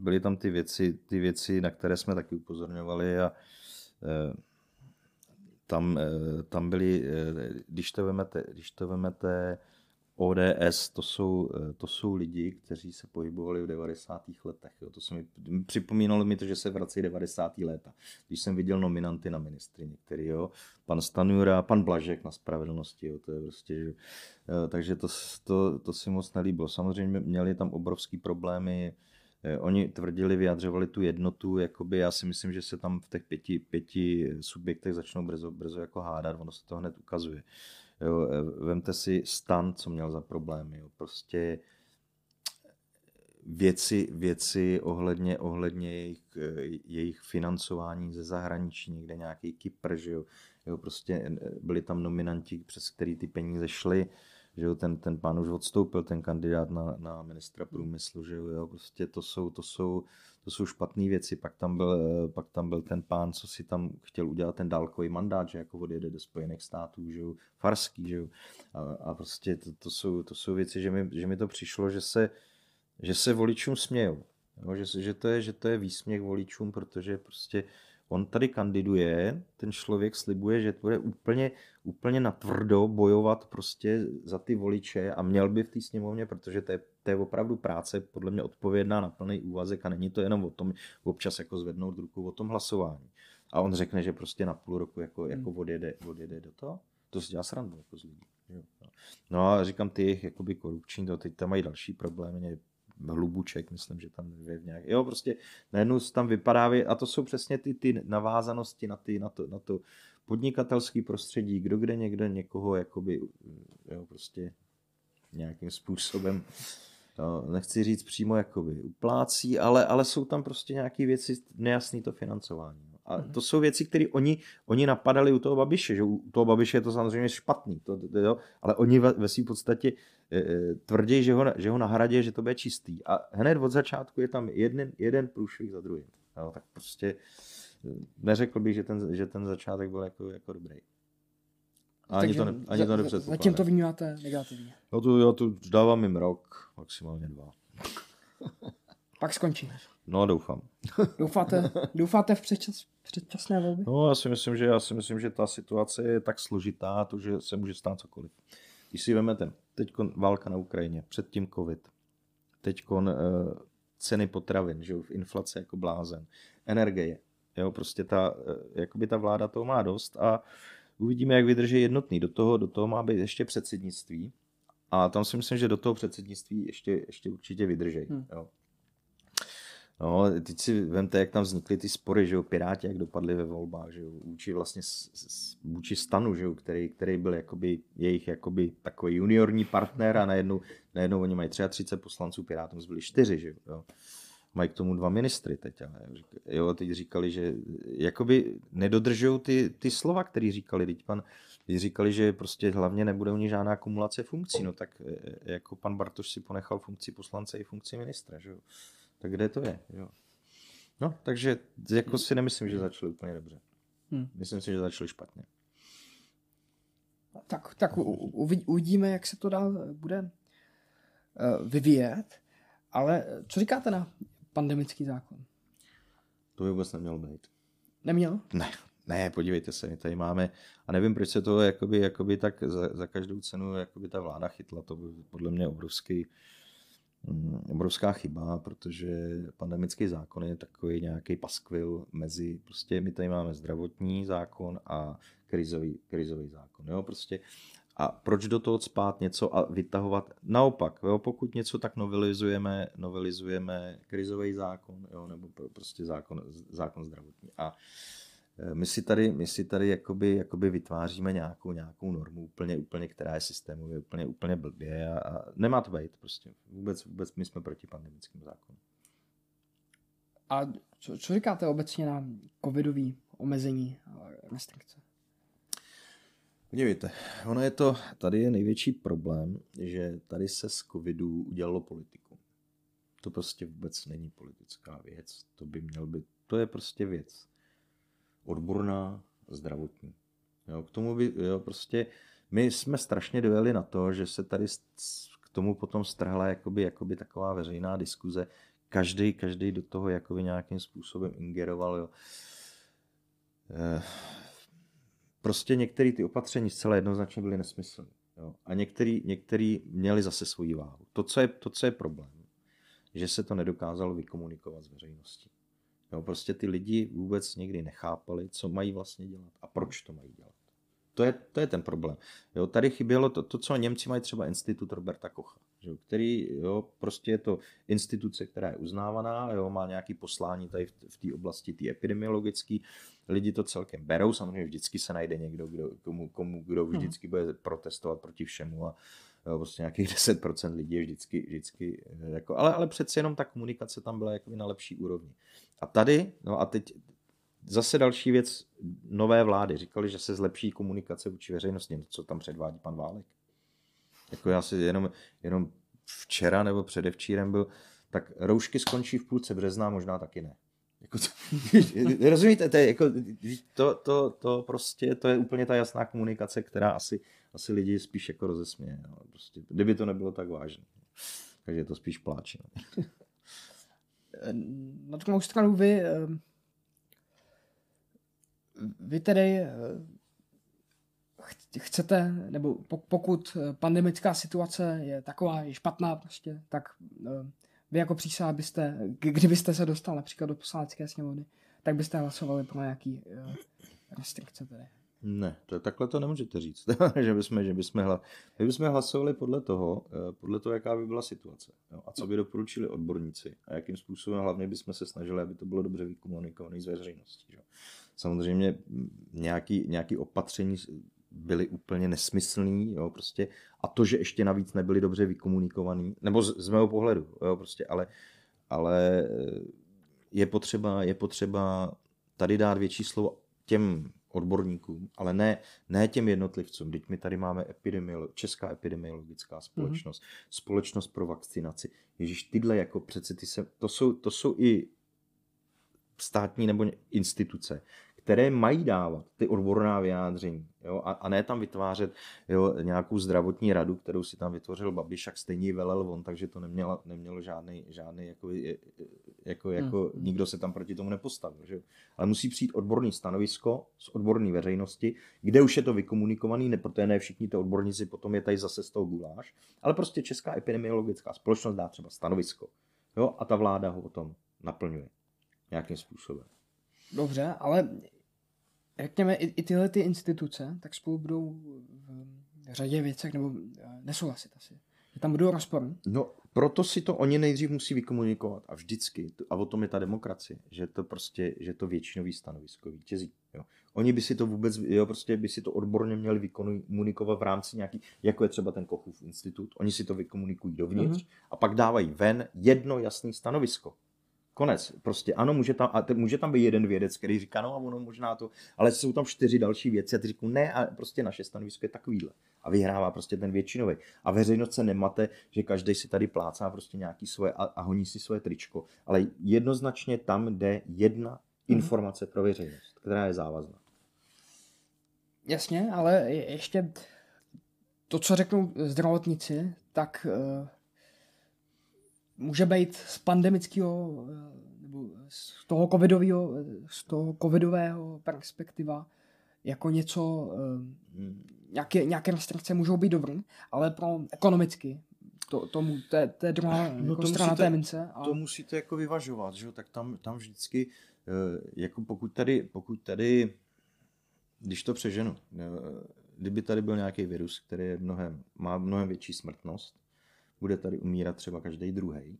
byly tam ty věci, ty věci, na které jsme taky upozorňovali a e, tam, e, tam byly, e, když to vemete, když to vemete ODS to jsou, eh, to jsou lidi, kteří se pohybovali v 90. letech. Jo. To se mi, připomínalo mi to, že se vrací 90. léta. Když jsem viděl nominanty na ministry některý, jo. pan Stanura, pan Blažek na spravedlnosti, jo. to je prostě, že, eh, takže to, to, to si moc nelíbilo. Samozřejmě měli tam obrovský problémy, eh, Oni tvrdili, vyjadřovali tu jednotu, jakoby já si myslím, že se tam v těch pěti, pěti subjektech začnou brzo, brzo jako hádat, ono se to hned ukazuje. Jo, e, vemte si stan, co měl za problémy. Jo. Prostě věci, věci ohledně, ohledně jejich, e, jejich financování ze zahraničí, někde nějaký Kypr, že jo. jo. prostě e, byli tam nominanti, přes který ty peníze šly, že jo, ten, ten pán už odstoupil, ten kandidát na, na ministra průmyslu, že jo, prostě to jsou, to jsou, to jsou špatné věci. Pak tam, byl, pak tam byl ten pán, co si tam chtěl udělat ten dálkový mandát, že jako odjede do Spojených států, že jo, farský, že jo. A, a prostě to, to, jsou, to jsou věci, že mi, že mi to přišlo, že se, že se voličům smějou. Jo, že, že, to je, že to je výsměch voličům, protože prostě on tady kandiduje, ten člověk slibuje, že bude úplně, úplně natvrdo bojovat prostě za ty voliče a měl by v té sněmovně, protože to je, to je opravdu práce podle mě odpovědná na plný úvazek a není to jenom o tom občas jako zvednout ruku o tom hlasování. A on řekne, že prostě na půl roku jako, jako hmm. odjede, odjede do toho. To si dělá srandu jako z lidí. No a říkám, ty jejich jakoby korupční, to teď tam mají další problémy, Hlubuček, myslím, že tam je v nějak... Jo, prostě najednou tam vypadá, a to jsou přesně ty, ty navázanosti na, ty, na, to, na to podnikatelský prostředí, kdo kde někde někoho jakoby, jo, prostě nějakým způsobem nechci říct přímo jakoby uplácí, ale, ale jsou tam prostě nějaké věci nejasné to financování. No. A mhm. to jsou věci, které oni, oni napadali u toho Babiše, že u toho Babiše je to samozřejmě špatný, to, to, jo, ale oni ve, ve své podstatě e, e, tvrdí, že ho, že ho nahradí, že to bude čistý. A hned od začátku je tam jeden, jeden průšvih za druhým. Jo, tak prostě e, neřekl bych, že ten, že ten začátek byl jako, jako dobrý. Ani Takže to, ne, ani to nepředpokládám. Zatím to vnímáte negativně. No to, já tu dávám jim rok, maximálně dva. <laughs> Pak skončí. No, doufám. <laughs> Doufáte, doufáte v předčas, předčasné volby? No, já si myslím, že já si myslím, že ta situace je tak složitá, to, že se může stát cokoliv. Když si vezmete, teď válka na Ukrajině, předtím covid, teď uh, ceny potravin, že jo, inflace jako blázen, energie, jo, prostě ta, uh, jakoby ta vláda toho má dost a uvidíme, jak vydrží jednotný. Do toho, do toho má být ještě předsednictví a tam si myslím, že do toho předsednictví ještě, ještě určitě vydrží. Hmm. Jo. No, teď si vemte, jak tam vznikly ty spory, že jo, Piráti, jak dopadli ve volbách, že jo, vůči vlastně vůči stanu, že jo, který, který byl jakoby jejich jakoby takový juniorní partner a najednou, najednou oni mají 33 poslanců, Pirátům zbyli čtyři, že jo. Mají k tomu dva ministry teď, ale jo, teď říkali, že jakoby nedodržují ty, ty slova, které říkali, teď pan, teď říkali, že prostě hlavně nebude u ní žádná kumulace funkcí, no tak e, jako pan Bartoš si ponechal funkci poslance i funkci ministra, že jo tak kde to je? Jo. No, takže jako si nemyslím, že začali úplně dobře. Hmm. Myslím si, že začali špatně. Tak, tak uvidíme, jak se to dál bude eh, vyvíjet. Ale co říkáte na pandemický zákon? To by vůbec nemělo být. Neměl? Ne, ne, podívejte se, my tady máme, a nevím, proč se to jakoby, jakoby tak za, za každou cenu jakoby ta vláda chytla, to by podle mě obrovský, Mm, obrovská chyba, protože pandemický zákon je takový nějaký paskvil mezi, prostě my tady máme zdravotní zákon a krizový, krizový zákon. Jo? Prostě a proč do toho spát něco a vytahovat? Naopak, jo, pokud něco tak novelizujeme, novelizujeme krizový zákon, jo, nebo prostě zákon, zákon zdravotní. A Eh, my si tady, my si tady jakoby, jakoby vytváříme nějakou, nějakou normu úplně, úplně, která je systémově úplně, úplně blbě a, a nemá to být prostě. Vůbec, vůbec my jsme proti pandemickému zákonu. A co, co říkáte obecně na covidový omezení a restrikce? Podívejte, ono je to, tady je největší problém, že tady se z covidu udělalo politiku. To prostě vůbec není politická věc, to by měl být, to je prostě věc odborná, zdravotní. Jo, k tomu by, jo, prostě my jsme strašně dojeli na to, že se tady k tomu potom strhla jakoby, jakoby taková veřejná diskuze. Každý, každý do toho jakoby nějakým způsobem ingeroval. Jo. Eh, prostě některé ty opatření zcela jednoznačně byly nesmyslné. A některý, měli zase svoji váhu. To co, je, to, co je problém, že se to nedokázalo vykomunikovat s veřejností. Jo, prostě ty lidi vůbec nikdy nechápali, co mají vlastně dělat a proč to mají dělat. To je, to je ten problém. Jo, tady chybělo to, to, co Němci mají třeba institut Roberta Kocha, že, který jo, prostě je to instituce, která je uznávaná, jo, má nějaký poslání tady v, v té oblasti tý epidemiologické. Lidi to celkem berou, samozřejmě vždycky se najde někdo, kdo, komu, komu, kdo mhm. vždycky bude protestovat proti všemu a prostě nějakých <laughs> 10% lidí je vždycky, vždycky jako, ale, ale přece jenom ta komunikace tam byla jako na lepší úrovni. A tady, no a teď zase další věc, nové vlády říkali, že se zlepší komunikace vůči veřejnosti, co tam předvádí pan Válek. Jako já si jenom, jenom včera nebo předevčírem byl, tak roušky skončí v půlce března, možná taky ne. Jako to, <laughs> rozumíte, to, je jako, to, to, to, prostě, to je úplně ta jasná komunikace, která asi, asi lidi spíš jako rozesměje. No. Prostě, kdyby to nebylo tak vážné. Takže je to spíš pláč. No. Na druhou stranu vy, eh, vy tedy eh, chcete, nebo pokud pandemická situace je taková, je špatná prostě, tak eh, vy jako přísah byste, kdybyste se dostal například do poslanecké sněmovny, tak byste hlasovali pro nějaký restrikce tedy. Ne, to, takhle to nemůžete říct, <laughs> že, bychom, že bychom, hla, my bychom hlasovali podle toho, eh, podle toho, jaká by byla situace jo, a co by doporučili odborníci a jakým způsobem hlavně bychom se snažili, aby to bylo dobře vykomunikované s veřejností. Jo. Samozřejmě nějaký, nějaký opatření byly úplně nesmyslný, jo, prostě, a to, že ještě navíc nebyly dobře vykomunikovaný, nebo z, z mého pohledu, jo, prostě, ale, ale eh, je potřeba, je potřeba tady dát větší slovo těm odborníkům, ale ne, ne těm jednotlivcům. Teď my tady máme epidemiolo- Česká epidemiologická společnost, mm-hmm. společnost pro vakcinaci. Ježíš, tyhle jako přece ty se, to jsou, to jsou i státní nebo instituce, které mají dávat ty odborná vyjádření. Jo? A, a ne tam vytvářet jo, nějakou zdravotní radu, kterou si tam vytvořil Babiš, jak stejně velel on, takže to nemělo, nemělo žádný, žádný jako, jako, jako hmm. nikdo se tam proti tomu nepostavil. Že? Ale musí přijít odborný stanovisko z odborné veřejnosti, kde už je to vykomunikovaný, ne, protože ne všichni ty odborníci potom je tady zase z toho guláš, ale prostě Česká epidemiologická společnost dá třeba stanovisko. Jo? A ta vláda ho potom naplňuje nějakým způsobem. Dobře, ale řekněme, i, i tyhle ty instituce tak spolu budou v řadě věcech nebo eh, nesouhlasit asi. Že tam budou rozpory. No, proto si to oni nejdřív musí vykomunikovat a vždycky, a o tom je ta demokracie, že to prostě, že to většinový stanovisko vítězí. Jo. Oni by si to vůbec, jo, prostě by si to odborně měli vykomunikovat v rámci nějaký, jako je třeba ten Kochův institut, oni si to vykomunikují dovnitř uh-huh. a pak dávají ven jedno jasné stanovisko. Konec. Prostě ano, může tam, a může tam být jeden vědec, který říká, no a ono možná to, ale jsou tam čtyři další věci a ty říkají, ne, a prostě naše stanovisko je takovýhle. A vyhrává prostě ten většinový. A veřejnost se nemate, že každý si tady plácá prostě nějaký svoje a, a honí si svoje tričko. Ale jednoznačně tam jde jedna mm-hmm. informace pro veřejnost, která je závazná. Jasně, ale ještě to, co řeknou zdravotníci, tak uh může být z pandemického eh, nebo z toho covidového, z toho covidového perspektiva jako něco, eh, nějaké, nějaké restrikce můžou být dobrý, ale pro ekonomicky to, tomu, to, je, to je druhá no jako to strana musíte, té mince. A... To musíte jako vyvažovat, že? tak tam, tam vždycky, eh, jako pokud tady, pokud tady, když to přeženu, kdyby tady byl nějaký virus, který je mnohem, má mnohem větší smrtnost, bude tady umírat třeba každý druhý,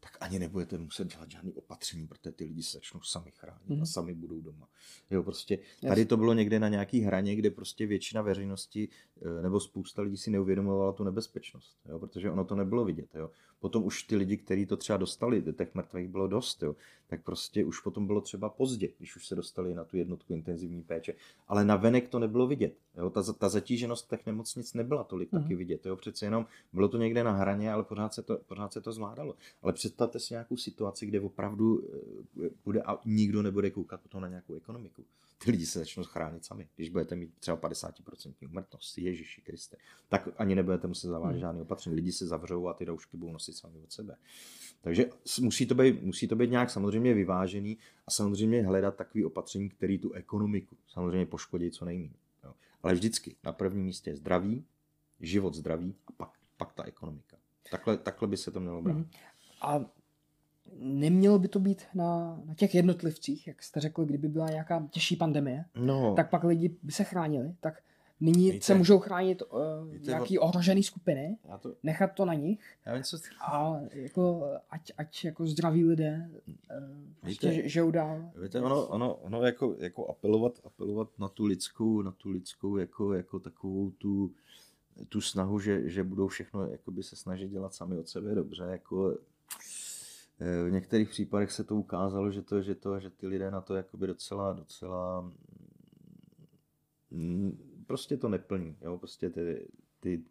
tak ani nebudete muset dělat žádný opatření, protože ty lidi se začnou sami chránit mm. a mhm. sami budou doma. Jo, prostě tady to bylo někde na nějaký hraně, kde prostě většina veřejnosti eh, nebo spousta lidí si neuvědomovala tu nebezpečnost, jo, protože ono to nebylo vidět. Jo. Potom už ty lidi, kteří to třeba dostali, těch mrtvých bylo dost, jo, tak prostě už potom bylo třeba pozdě, když už se dostali na tu jednotku intenzivní péče. Ale na venek to nebylo vidět. Jo. Ta, ta zatíženost těch nemocnic nebyla tolik mm. taky vidět. Jo. Přece jenom bylo to někde na hraně, ale pořád se to, pořád se to zvládalo. Ale představte si nějakou situaci, kde opravdu eh, bude a nikdo nebude koukat potom na nějakou ekonomiku. Ty lidi se začnou chránit sami. Když budete mít třeba 50% umrtnost, Ježíši Kriste, tak ani nebudete muset zavádět hmm. žádný opatření. Lidi se zavřou a ty roušky budou nosit sami od sebe. Takže musí to být, musí to být nějak samozřejmě vyvážený a samozřejmě hledat takový opatření, který tu ekonomiku samozřejmě poškodí co nejméně. Ale vždycky na prvním místě je zdraví, život, zdraví a pak, pak ta ekonomika. Takhle, takhle by se to mělo brát. Mm. A nemělo by to být na, na těch jednotlivcích, jak jste řekl, kdyby byla nějaká těžší pandemie, no. tak pak lidi by se chránili, tak nyní víte, se můžou chránit uh, víte, nějaký ohrožený skupiny, to, nechat to na nich já vím, co... a jako, ať, ať jako zdraví lidé uh, prostě víte, žijou dál. Víte, ono, ono, ono jako, jako apelovat, apelovat na tu lidskou, na tu lidskou jako, jako takovou tu, tu snahu, že, že budou všechno jakoby se snažit dělat sami od sebe dobře, jako v některých případech se to ukázalo, že to, že to, že ty lidé na to jakoby docela, docela mm, prostě to neplní, jo, prostě ty, ty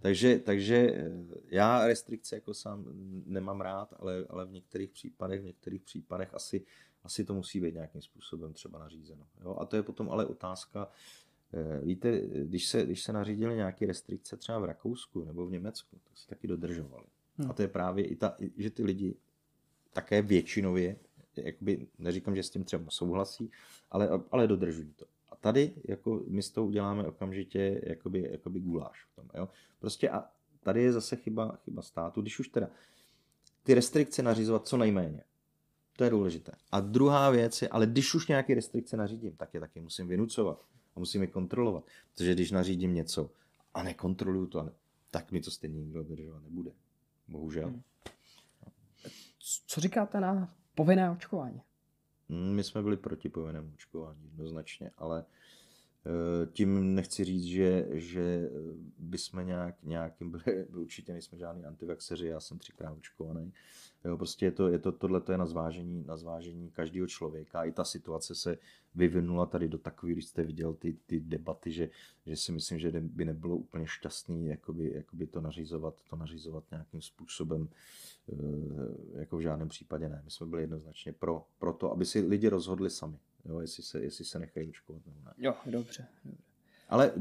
takže, takže eh, já restrikce jako sám nemám rád, ale, ale v některých případech, v některých případech asi, asi to musí být nějakým způsobem třeba nařízeno. Jo? A to je potom ale otázka, eh, víte, když se, když se nařídily nějaké restrikce třeba v Rakousku nebo v Německu, tak se taky dodržovali. Hmm. A to je právě i ta, že ty lidi také většinově, jakoby, neříkám, že s tím třeba souhlasí, ale, ale dodržují to. A tady jako my s tou uděláme okamžitě jakoby, jakoby guláš. V tom, jo? Prostě a tady je zase chyba, chyba státu, když už teda ty restrikce nařizovat co nejméně. To je důležité. A druhá věc je, ale když už nějaké restrikce nařídím, tak je taky musím vynucovat a musím je kontrolovat. Protože když nařídím něco a nekontroluju to, tak mi to stejně nikdo dodržovat nebude. Bohužel. Hmm. Co říkáte na povinné očkování? Hmm, my jsme byli proti povinnému očkování jednoznačně, ale tím nechci říct, že, že bychom nějak, nějakým byli, <laughs> určitě nejsme žádný antivaxeři, já jsem třikrát očkovaný, Jo, prostě je to, je to, tohle to je na zvážení, na zvážení každého člověka. I ta situace se vyvinula tady do takové, když jste viděl ty, ty debaty, že, že si myslím, že by nebylo úplně šťastný jakoby, jakoby to, nařizovat, to nařizovat nějakým způsobem, eh, jako v žádném případě ne. My jsme byli jednoznačně pro, pro to, aby si lidi rozhodli sami, jo, jestli, se, jestli se nechají očkovat nebo ne. Jo, dobře. dobře. Ale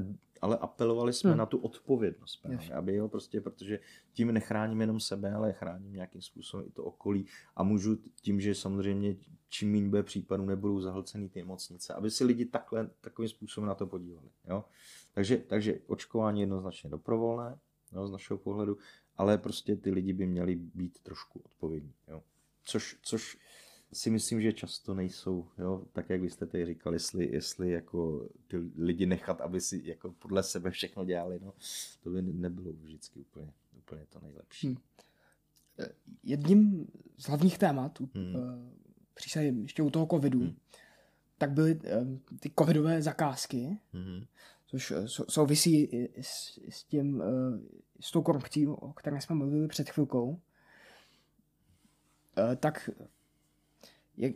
ale apelovali jsme hmm. na tu odpovědnost právě, aby jo, prostě, protože tím nechráním jenom sebe, ale chráním nějakým způsobem i to okolí a můžu tím, že samozřejmě čím méně bude případů, nebudou zahlcený ty nemocnice, aby si lidi takhle, takovým způsobem na to podívali. Jo? Takže, takže očkování jednoznačně dobrovolné, jo, z našeho pohledu, ale prostě ty lidi by měli být trošku odpovědní. Jo? Což, což si myslím, že často nejsou, jo, tak jak byste tady říkali, jestli, jestli jako ty lidi nechat, aby si jako podle sebe všechno dělali, no, to by nebylo vždycky úplně, úplně to nejlepší. Hmm. Eh, jedním z hlavních témat hmm. uh, přísady ještě u toho covidu, hmm. tak byly uh, ty covidové zakázky, hmm. což souvisí s, s tím, s tou korupcí, o které jsme mluvili před chvilkou. Tak jak,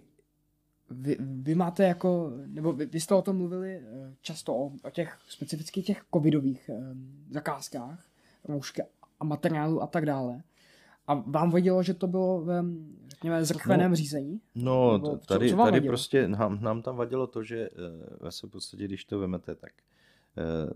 vy, vy máte jako, nebo vy, vy jste o tom mluvili eh, často, o, o těch specificky těch covidových um, zakázkách, roušky a materiálu a tak dále. A vám vadilo, že to bylo ve, řekněme, zrychleném no, řízení? No, Nebo tady, co, co tady prostě nám, nám tam vadilo to, že ve v podstatě, když to vemete, tak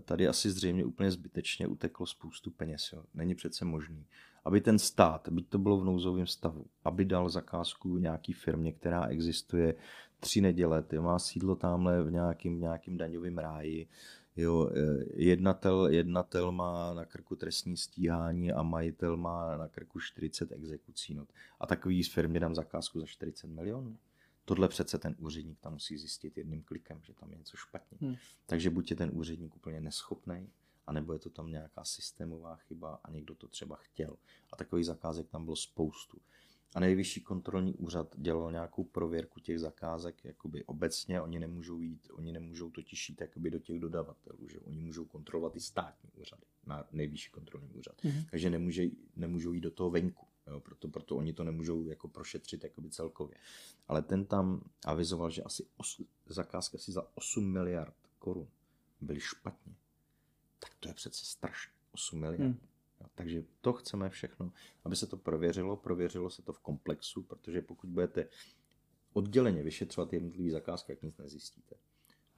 tady asi zřejmě úplně zbytečně uteklo spoustu peněz. Jo. Není přece možný, aby ten stát, byť to bylo v nouzovém stavu, aby dal zakázku nějaký firmě, která existuje tři neděle, ty má sídlo tamhle v nějakým, nějakým daňovým ráji, jo, e, jednatel, jednatel má na krku trestní stíhání a majitel má na krku 40 exekucí. No. A takový firmě dám zakázku za 40 milionů. Tohle přece ten úředník tam musí zjistit jedním klikem, že tam je něco špatně. Hmm. Takže buď je ten úředník úplně neschopný, anebo je to tam nějaká systémová chyba a někdo to třeba chtěl. A takových zakázek tam bylo spoustu. A nejvyšší kontrolní úřad dělal nějakou prověrku těch zakázek jakoby obecně, oni nemůžou jít, oni nemůžou totiž jít jakoby do těch dodavatelů, že oni můžou kontrolovat i státní úřady, na nejvyšší kontrolní úřad. Mm-hmm. Takže nemůže, nemůžou jít do toho venku, jo, proto, proto oni to nemůžou jako prošetřit jakoby celkově. Ale ten tam avizoval, že asi os, zakázka asi za 8 miliard korun byly špatně to je přece strašně 8 miliard. Hmm. takže to chceme všechno, aby se to prověřilo, prověřilo se to v komplexu, protože pokud budete odděleně vyšetřovat jednotlivý zakázky, jak nic nezjistíte.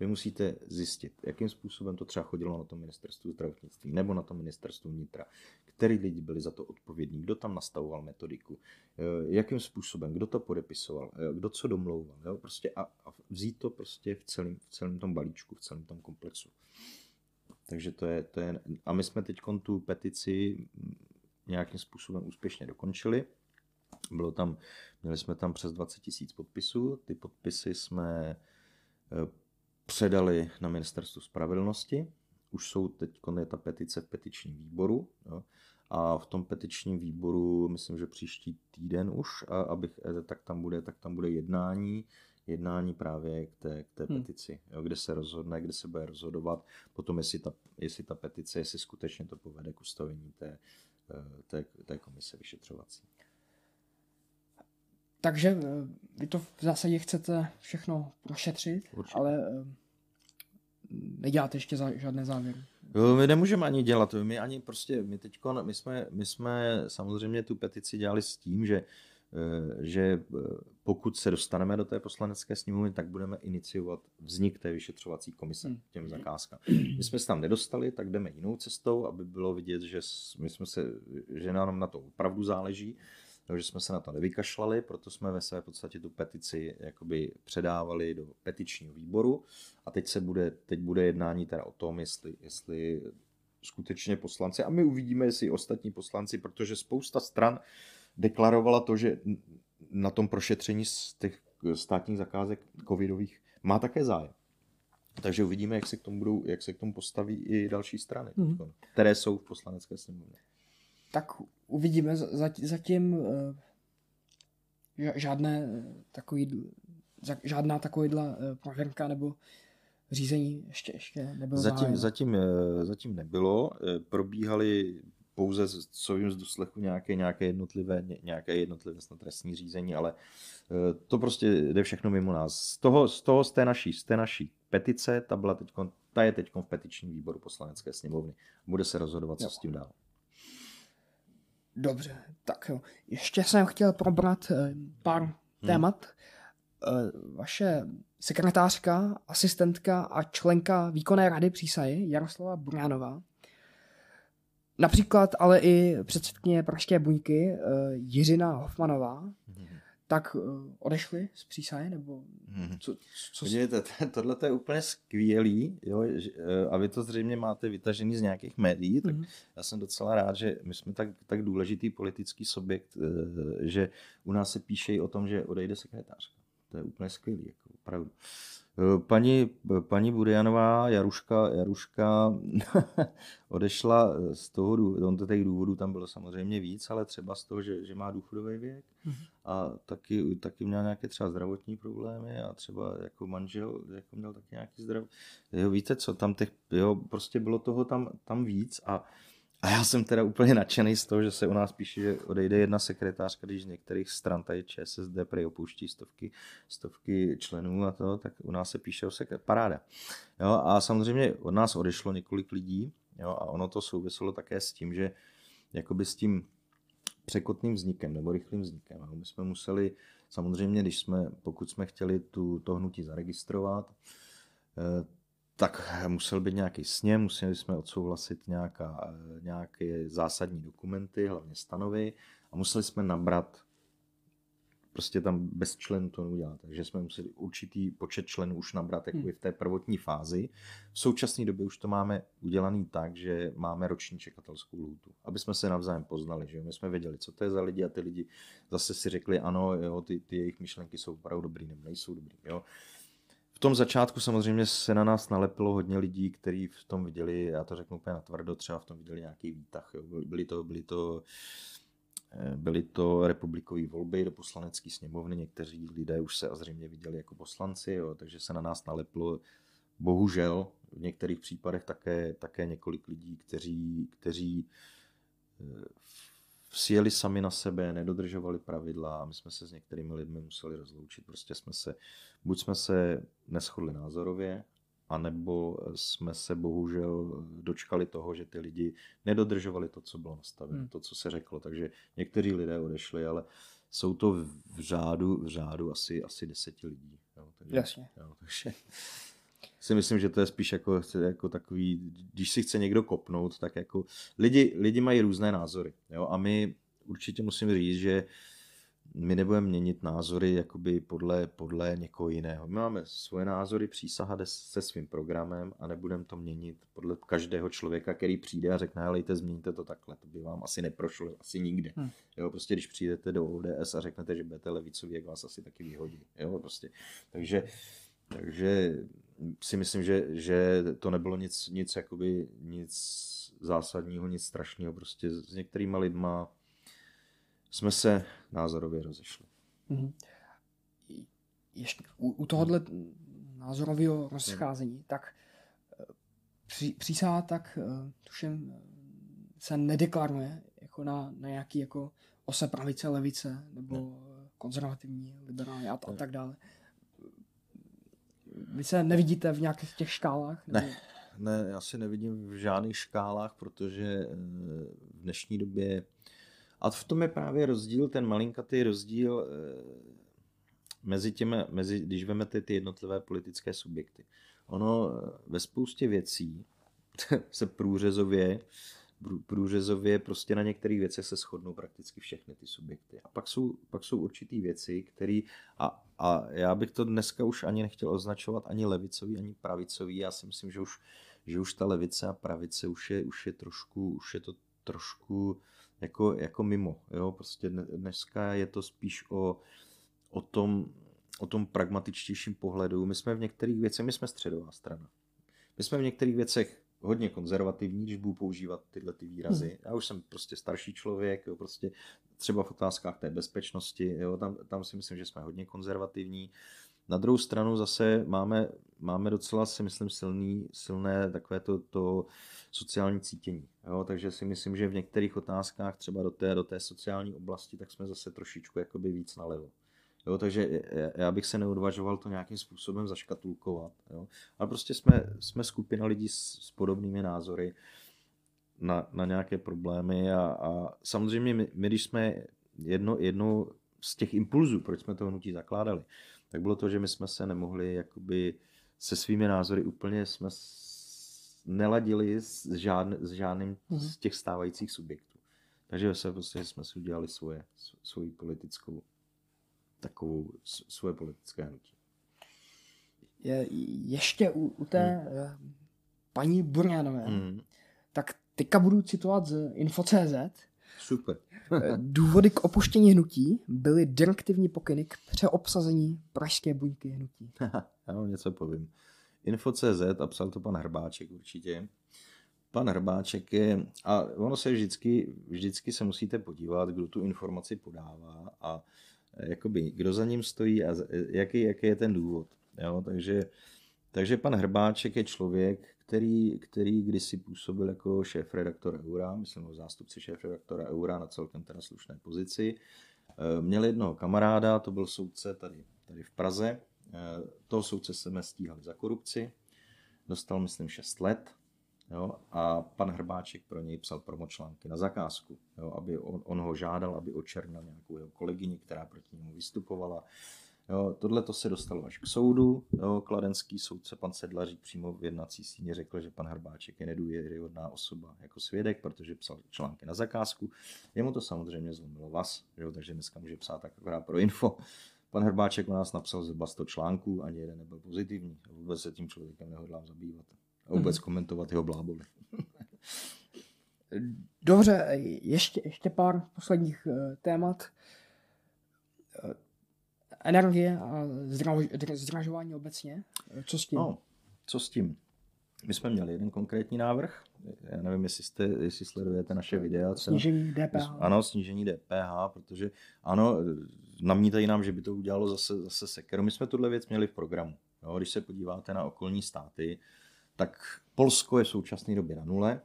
Vy musíte zjistit, jakým způsobem to třeba chodilo na tom ministerstvu zdravotnictví nebo na tom ministerstvu vnitra, který lidi byli za to odpovědní, kdo tam nastavoval metodiku, eh, jakým způsobem, kdo to podepisoval, eh, kdo co domlouval. Jo? Prostě a, a vzít to prostě v celém, v celém tom balíčku, v celém tom komplexu. Takže to je, to je, a my jsme teď tu petici nějakým způsobem úspěšně dokončili. Bylo tam, měli jsme tam přes 20 tisíc podpisů. Ty podpisy jsme eh, předali na ministerstvo spravedlnosti. Už jsou teď je ta petice v petičním výboru. Jo. A v tom petičním výboru, myslím, že příští týden už, a abych, eh, tak tam bude, tak tam bude jednání, jednání právě k té, k té hmm. petici, jo, kde se rozhodne, kde se bude rozhodovat potom, jestli ta, jestli ta petice, jestli skutečně to povede k ustavení té, eh, té, té komise vyšetřovací. Takže eh, vy to v zásadě chcete všechno prošetřit, Určitě. ale eh, neděláte ještě za, žádné závěry. My nemůžeme ani dělat, my ani prostě, my teďko, my jsme, my jsme samozřejmě tu petici dělali s tím, že že eh, pokud se dostaneme do té poslanecké sněmovny, tak budeme iniciovat vznik té vyšetřovací komise hmm. těm zakázkám. My jsme se tam nedostali, tak jdeme jinou cestou, aby bylo vidět, že, my jsme se, že nám na to opravdu záleží, takže jsme se na to nevykašlali, proto jsme ve své podstatě tu petici jakoby předávali do petičního výboru a teď se bude, teď bude jednání teda o tom, jestli, jestli skutečně poslanci, a my uvidíme, jestli ostatní poslanci, protože spousta stran deklarovala to, že na tom prošetření z těch státních zakázek covidových má také zájem. Takže uvidíme, jak se k tomu, budou, jak se k tomu postaví i další strany, mm-hmm. které jsou v poslanecké sněmovně. Tak uvidíme. Zatím eh, žádné takový, žádná takovýhle prověrka nebo řízení ještě, ještě nebylo zatím, zatím, eh, zatím nebylo. Probíhaly pouze, co vím z doslechu, nějaké, nějaké jednotlivé, nějaké jednotlivé snad trestní řízení, ale eh, to prostě jde všechno mimo nás. Z toho, z toho z té naší, z té naší petice, ta, byla teďkon, ta je teď v petičním výboru poslanecké sněmovny. Bude se rozhodovat, co jo. s tím dál. Dobře, tak jo. Ještě jsem chtěl probrat eh, pár hmm. témat. Eh, vaše sekretářka, asistentka a členka výkonné rady přísahy Jaroslava Burjánová Například ale i předsedkyně Pražské buňky uh, Jiřina Hofmanová, mm-hmm. tak uh, odešly z přísahy, nebo mm-hmm. co, co Vidíte, tohle je úplně skvělý, jo, že, uh, a vy to zřejmě máte vytažený z nějakých médií, tak mm-hmm. já jsem docela rád, že my jsme tak, tak důležitý politický subjekt, že u nás se píše i o tom, že odejde sekretářka. To je úplně skvělý, jako opravdu. Uh, Eh, paní, paní Burianová, Jaruška, Jaruška <laughs> odešla eh, z toho, on těch důvodů tam bylo samozřejmě víc, ale třeba z toho, že, že má důchodový věk mm-hmm. a taky, taky měl nějaké třeba zdravotní problémy a třeba jako manžel jako měl taky nějaký zdrav. Jo, víte co, tam těch, jo, prostě bylo toho tam, tam víc a a já jsem teda úplně nadšený z toho, že se u nás píše, že odejde jedna sekretářka, když z některých stran tady ČSSD prý opouští stovky, stovky členů a to, tak u nás se píše o sekretář. Paráda. Jo, a samozřejmě od nás odešlo několik lidí jo, a ono to souviselo také s tím, že jakoby s tím překotným vznikem nebo rychlým vznikem. Jo. My jsme museli, samozřejmě, když jsme, pokud jsme chtěli tu, to hnutí zaregistrovat, eh, tak musel být nějaký sněm, museli jsme odsouhlasit nějaká, nějaké zásadní dokumenty, hlavně stanovy a museli jsme nabrat prostě tam bez členů to neudělat. Takže jsme museli určitý počet členů už nabrat jako v té prvotní fázi. V současné době už to máme udělaný tak, že máme roční čekatelskou lhůtu, aby jsme se navzájem poznali, že my jsme věděli, co to je za lidi a ty lidi zase si řekli, ano, jo, ty, ty jejich myšlenky jsou opravdu dobrý nebo nejsou dobrý. Jo tom začátku samozřejmě se na nás nalepilo hodně lidí, kteří v tom viděli, já to řeknu úplně natvrdo, třeba v tom viděli nějaký výtah. Jo. Byly to, byly to eh, byly to republikové volby do poslanecké sněmovny, někteří lidé už se a zřejmě viděli jako poslanci, jo, takže se na nás nalepilo bohužel v některých případech také, také několik lidí, kteří, kteří eh, sjeli sami na sebe, nedodržovali pravidla a my jsme se s některými lidmi museli rozloučit. Prostě jsme se, buď jsme se neschodli názorově, anebo jsme se bohužel dočkali toho, že ty lidi nedodržovali to, co bylo nastaveno, hmm. to, co se řeklo. Takže někteří lidé odešli, ale jsou to v řádu, v řádu asi, asi deseti lidí. Jo, takže, Jasně. Jo, takže <laughs> si myslím, že to je spíš jako, jako takový, když si chce někdo kopnout, tak jako lidi, lidi mají různé názory. Jo? A my určitě musím říct, že my nebudeme měnit názory jakoby podle, podle někoho jiného. My máme svoje názory, přísaha se svým programem a nebudeme to měnit podle každého člověka, který přijde a řekne, helejte, změníte to takhle. To by vám asi neprošlo, asi nikde. Hmm. Jo, prostě když přijdete do ODS a řeknete, že budete levicový, jak vás asi taky vyhodí. Jo, prostě. Takže, takže si myslím, že, že to nebylo nic, nic, jakoby, nic zásadního, nic strašného. Prostě s některýma lidma jsme se názorově rozešli. Mm-hmm. Ještě u, u tohohle názorového rozcházení, tak eh, při, přísaha tak uh, tuším se nedeklaruje jako na, na nějaký jako ose pravice, levice nebo ne. konzervativní, liberální a, a tak dále. Vy se nevidíte v nějakých těch škálách? Nebo... Ne, ne, já si nevidím v žádných škálách, protože eh, v dnešní době a v tom je právě rozdíl, ten malinkatý rozdíl eh, mezi těmi, mezi, když vezmete ty jednotlivé politické subjekty. Ono eh, ve spoustě věcí <laughs> se průřezově, průřezově prostě na některých věcech se shodnou prakticky všechny ty subjekty. A pak jsou, pak jsou určitý věci, které, a, a já bych to dneska už ani nechtěl označovat ani levicový, ani pravicový. Já si myslím, že už, že už ta levice a pravice už je, už je trošku, už je to trošku jako, jako mimo. Jo? Prostě dneska je to spíš o, o, tom, o tom pragmatičtějším pohledu. My jsme v některých věcech, my jsme středová strana. My jsme v některých věcech hodně konzervativní, když budu používat tyhle ty výrazy. Hmm. Já už jsem prostě starší člověk, jo, prostě třeba v otázkách té bezpečnosti, jo, tam, tam si myslím, že jsme hodně konzervativní. Na druhou stranu zase máme, máme docela, si myslím, silný, silné takové to, to sociální cítění. Jo? Takže si myslím, že v některých otázkách, třeba do té, do té sociální oblasti, tak jsme zase trošičku jakoby víc nalevo. Jo, takže já bych se neodvažoval to nějakým způsobem zaškatulkovat. Jo. Ale prostě jsme, jsme skupina lidí s, s podobnými názory na, na nějaké problémy a, a samozřejmě my, my, když jsme jedno, jedno z těch impulzů, proč jsme to hnutí zakládali, tak bylo to, že my jsme se nemohli jakoby se svými názory úplně jsme neladili s, žádn, s žádným mm-hmm. z těch stávajících subjektů. Takže se prostě jsme si udělali svoje, svoji politickou, takovou, svoje politické hnutí. Je, ještě u, u té hmm. paní Burňanové, hmm. tak teďka budu citovat z Info.cz. Super. <laughs> Eh, důvody k opuštění hnutí byly direktivní pokyny k přeobsazení pražské buňky hnutí. <laughs> Já vám něco povím. Info.cz a psal to pan Hrbáček určitě. Pan Hrbáček je, a ono se vždycky, vždycky se musíte podívat, kdo tu informaci podává a eh, jakoby, kdo za ním stojí a jaký, jaký je ten důvod. Jo? Takže, takže pan Hrbáček je člověk, který, který kdysi působil jako šéf-redaktor Eura, myslím o zástupci šéf-redaktora Eura na celkem teda slušné pozici. Eh, měl jednoho kamaráda, to byl soudce tady, tady v Praze. Eh, toho soudce jsme stíhali za korupci. Dostal, myslím, 6 let. Jo, a pan Hrbáček pro něj psal promočlánky na zakázku, jo, aby on, on ho žádal, aby očernil nějakou jeho kolegyni, která proti němu vystupovala. Jo, tohle to se dostalo až k soudu. Jo, kladenský soudce pan Sedlařík přímo v jednací síně řekl, že pan Hrbáček je nedůvěryhodná osoba jako svědek, protože psal články na zakázku. Jemu to samozřejmě zlomilo vás, jo, takže dneska může psát tak akorát pro info. Pan Hrbáček u nás napsal zhruba 100 článků, ani jeden nebyl pozitivní. Vůbec se tím člověkem nehodlám zabývat. A vůbec mm-hmm. komentovat jeho bláboli. Dobře, ještě, ještě pár posledních uh, témat energie a zdražování obecně. Co s tím? No, co s tím? My jsme měli jeden konkrétní návrh. Já nevím, jestli, jste, jestli sledujete naše videa. Snížení DPH. Ano, snížení DPH, protože ano, namítají nám, že by to udělalo zase, zase sekeru. My jsme tuhle věc měli v programu. Jo, když se podíváte na okolní státy, tak Polsko je v současné době na nule.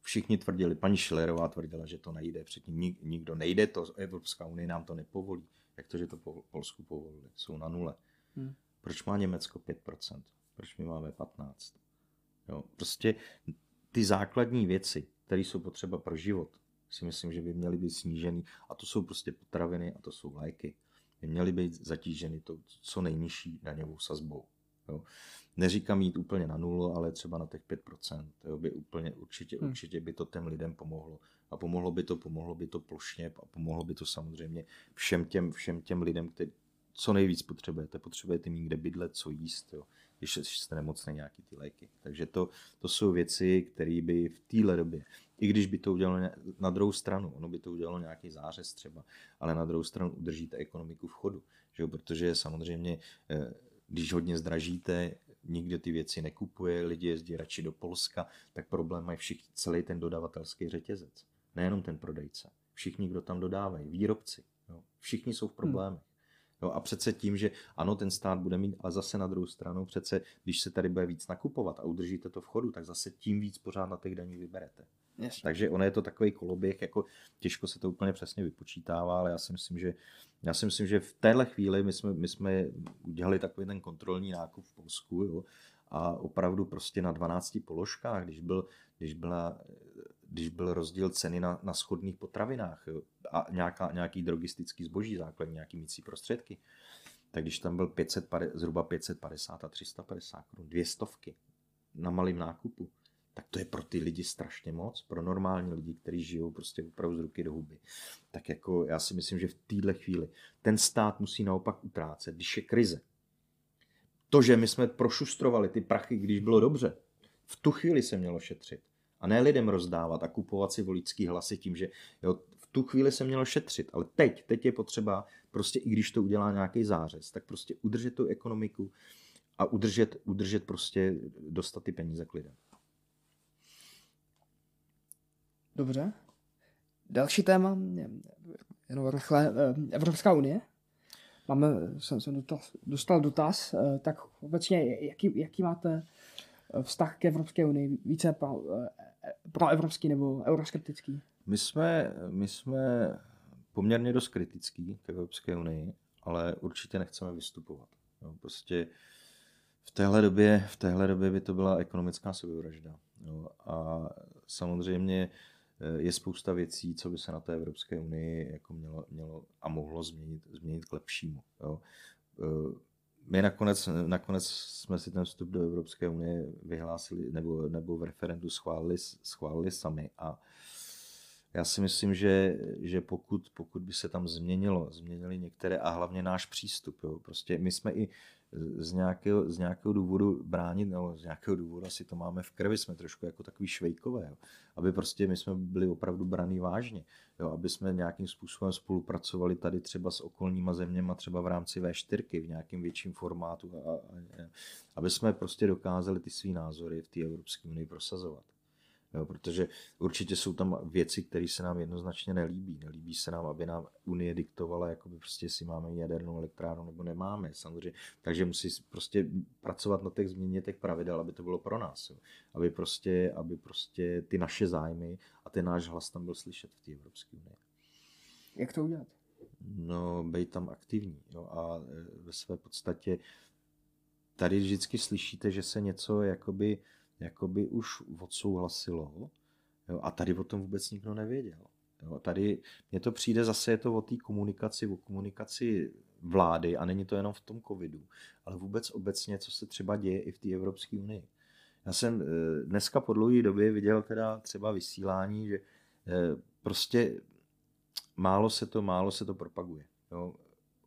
Všichni tvrdili, paní Schillerová tvrdila, že to nejde, předtím nikdo nejde, to Evropská unie nám to nepovolí. Jak to, že to po Polsku povolili? Jsou na nule. Hmm. Proč má Německo 5%? Proč my máme 15%? Jo, prostě ty základní věci, které jsou potřeba pro život, si myslím, že by měly být sníženy. A to jsou prostě potraviny a to jsou léky. By měly být zatíženy to co nejnižší daňovou sazbou. Jo. Neříkám jít úplně na nulu, ale třeba na těch 5%. Jo, by úplně určitě, hmm. určitě by to těm lidem pomohlo. A pomohlo by to, pomohlo by to plošně a pomohlo by to samozřejmě všem těm, všem těm lidem, kteří co nejvíc potřebujete. Potřebujete mít kde bydlet, co jíst, jo. když jste nemocný, nějaký ty léky. Takže to, to jsou věci, které by v téhle době, i když by to udělalo na druhou stranu, ono by to udělalo nějaký zářez třeba, ale na druhou stranu udržíte ekonomiku v chodu. Že jo? Protože samozřejmě, eh, když hodně zdražíte, nikdo ty věci nekupuje, lidi jezdí radši do Polska, tak problém mají všichni, celý ten dodavatelský řetězec. Nejenom ten prodejce. Všichni, kdo tam dodávají, výrobci. Jo? Všichni jsou v problémech. Hmm. Jo, a přece tím, že ano, ten stát bude mít, ale zase na druhou stranu, přece když se tady bude víc nakupovat a udržíte to v chodu, tak zase tím víc pořád na těch daních vyberete. Yes. Takže ono je to takový koloběh, jako těžko se to úplně přesně vypočítává, ale já si myslím, že, já si myslím, že v téhle chvíli my jsme, my jsme udělali takový ten kontrolní nákup v Polsku jo, a opravdu prostě na 12 položkách, když, byl, když, byla, když byl rozdíl ceny na, na schodných potravinách jo, a nějaká, nějaký drogistický zboží, základní nějaký mící prostředky, tak když tam byl 500, zhruba 550 a 350 korun, dvě stovky na malém nákupu, tak to je pro ty lidi strašně moc, pro normální lidi, kteří žijou prostě opravdu z ruky do huby. Tak jako já si myslím, že v téhle chvíli ten stát musí naopak utrácet, když je krize. To, že my jsme prošustrovali ty prachy, když bylo dobře, v tu chvíli se mělo šetřit. A ne lidem rozdávat a kupovat si voličský hlasy tím, že jo, v tu chvíli se mělo šetřit. Ale teď, teď je potřeba, prostě i když to udělá nějaký zářez, tak prostě udržet tu ekonomiku a udržet, udržet prostě, dostat ty peníze k lidem. Dobře. Další téma, jenom rychle, eh, Evropská unie. Máme, jsem, jsem dotaz, dostal dotaz, eh, tak obecně, jaký, jaký máte eh, vztah k Evropské unii? Více pro, pro evropský nebo euroskeptický? My jsme, my jsme poměrně dost kritický k Evropské unii, ale určitě nechceme vystupovat. No, prostě v téhle době, v téhle době by to byla ekonomická sebevražda. Jo. A samozřejmě je spousta věcí, co by se na té Evropské unii jako mělo, mělo a mohlo změnit, změnit k lepšímu. Jo. E, my nakonec, nakonec jsme si ten vstup do Evropské unie vyhlásili nebo, nebo v referendu schválili, schválili sami a já si myslím, že, že pokud, pokud by se tam změnilo, změnili některé a hlavně náš přístup, jo, prostě my jsme i z nějakého, z nějakého důvodu bránit, nebo z nějakého důvodu asi to máme v krvi, jsme trošku jako takový švejkové, jo. aby prostě my jsme byli opravdu braný vážně, jo. aby jsme nějakým způsobem spolupracovali tady třeba s okolníma zeměma, třeba v rámci V4, v nějakém větším formátu, a, a, a, aby jsme prostě dokázali ty svý názory v té Evropské unii prosazovat. Jo, protože určitě jsou tam věci, které se nám jednoznačně nelíbí. Nelíbí se nám, aby nám Unie diktovala, jakoby prostě si máme jadernou elektrárnu nebo nemáme. Samozřejmě. Takže musí prostě pracovat na těch změně těch pravidel, aby to bylo pro nás. Jo. Aby, prostě, aby prostě ty naše zájmy a ten náš hlas tam byl slyšet v té Evropské unii. Jak to udělat? No, být tam aktivní. Jo, a e, ve své podstatě tady vždycky slyšíte, že se něco jakoby jakoby už odsouhlasilo jo, a tady o tom vůbec nikdo nevěděl. Jo, tady mně to přijde zase, je to o té komunikaci, o komunikaci vlády a není to jenom v tom covidu, ale vůbec obecně, co se třeba děje i v té Evropské unii. Já jsem eh, dneska po dlouhé době viděl teda třeba vysílání, že eh, prostě málo se to, málo se to propaguje. Jo.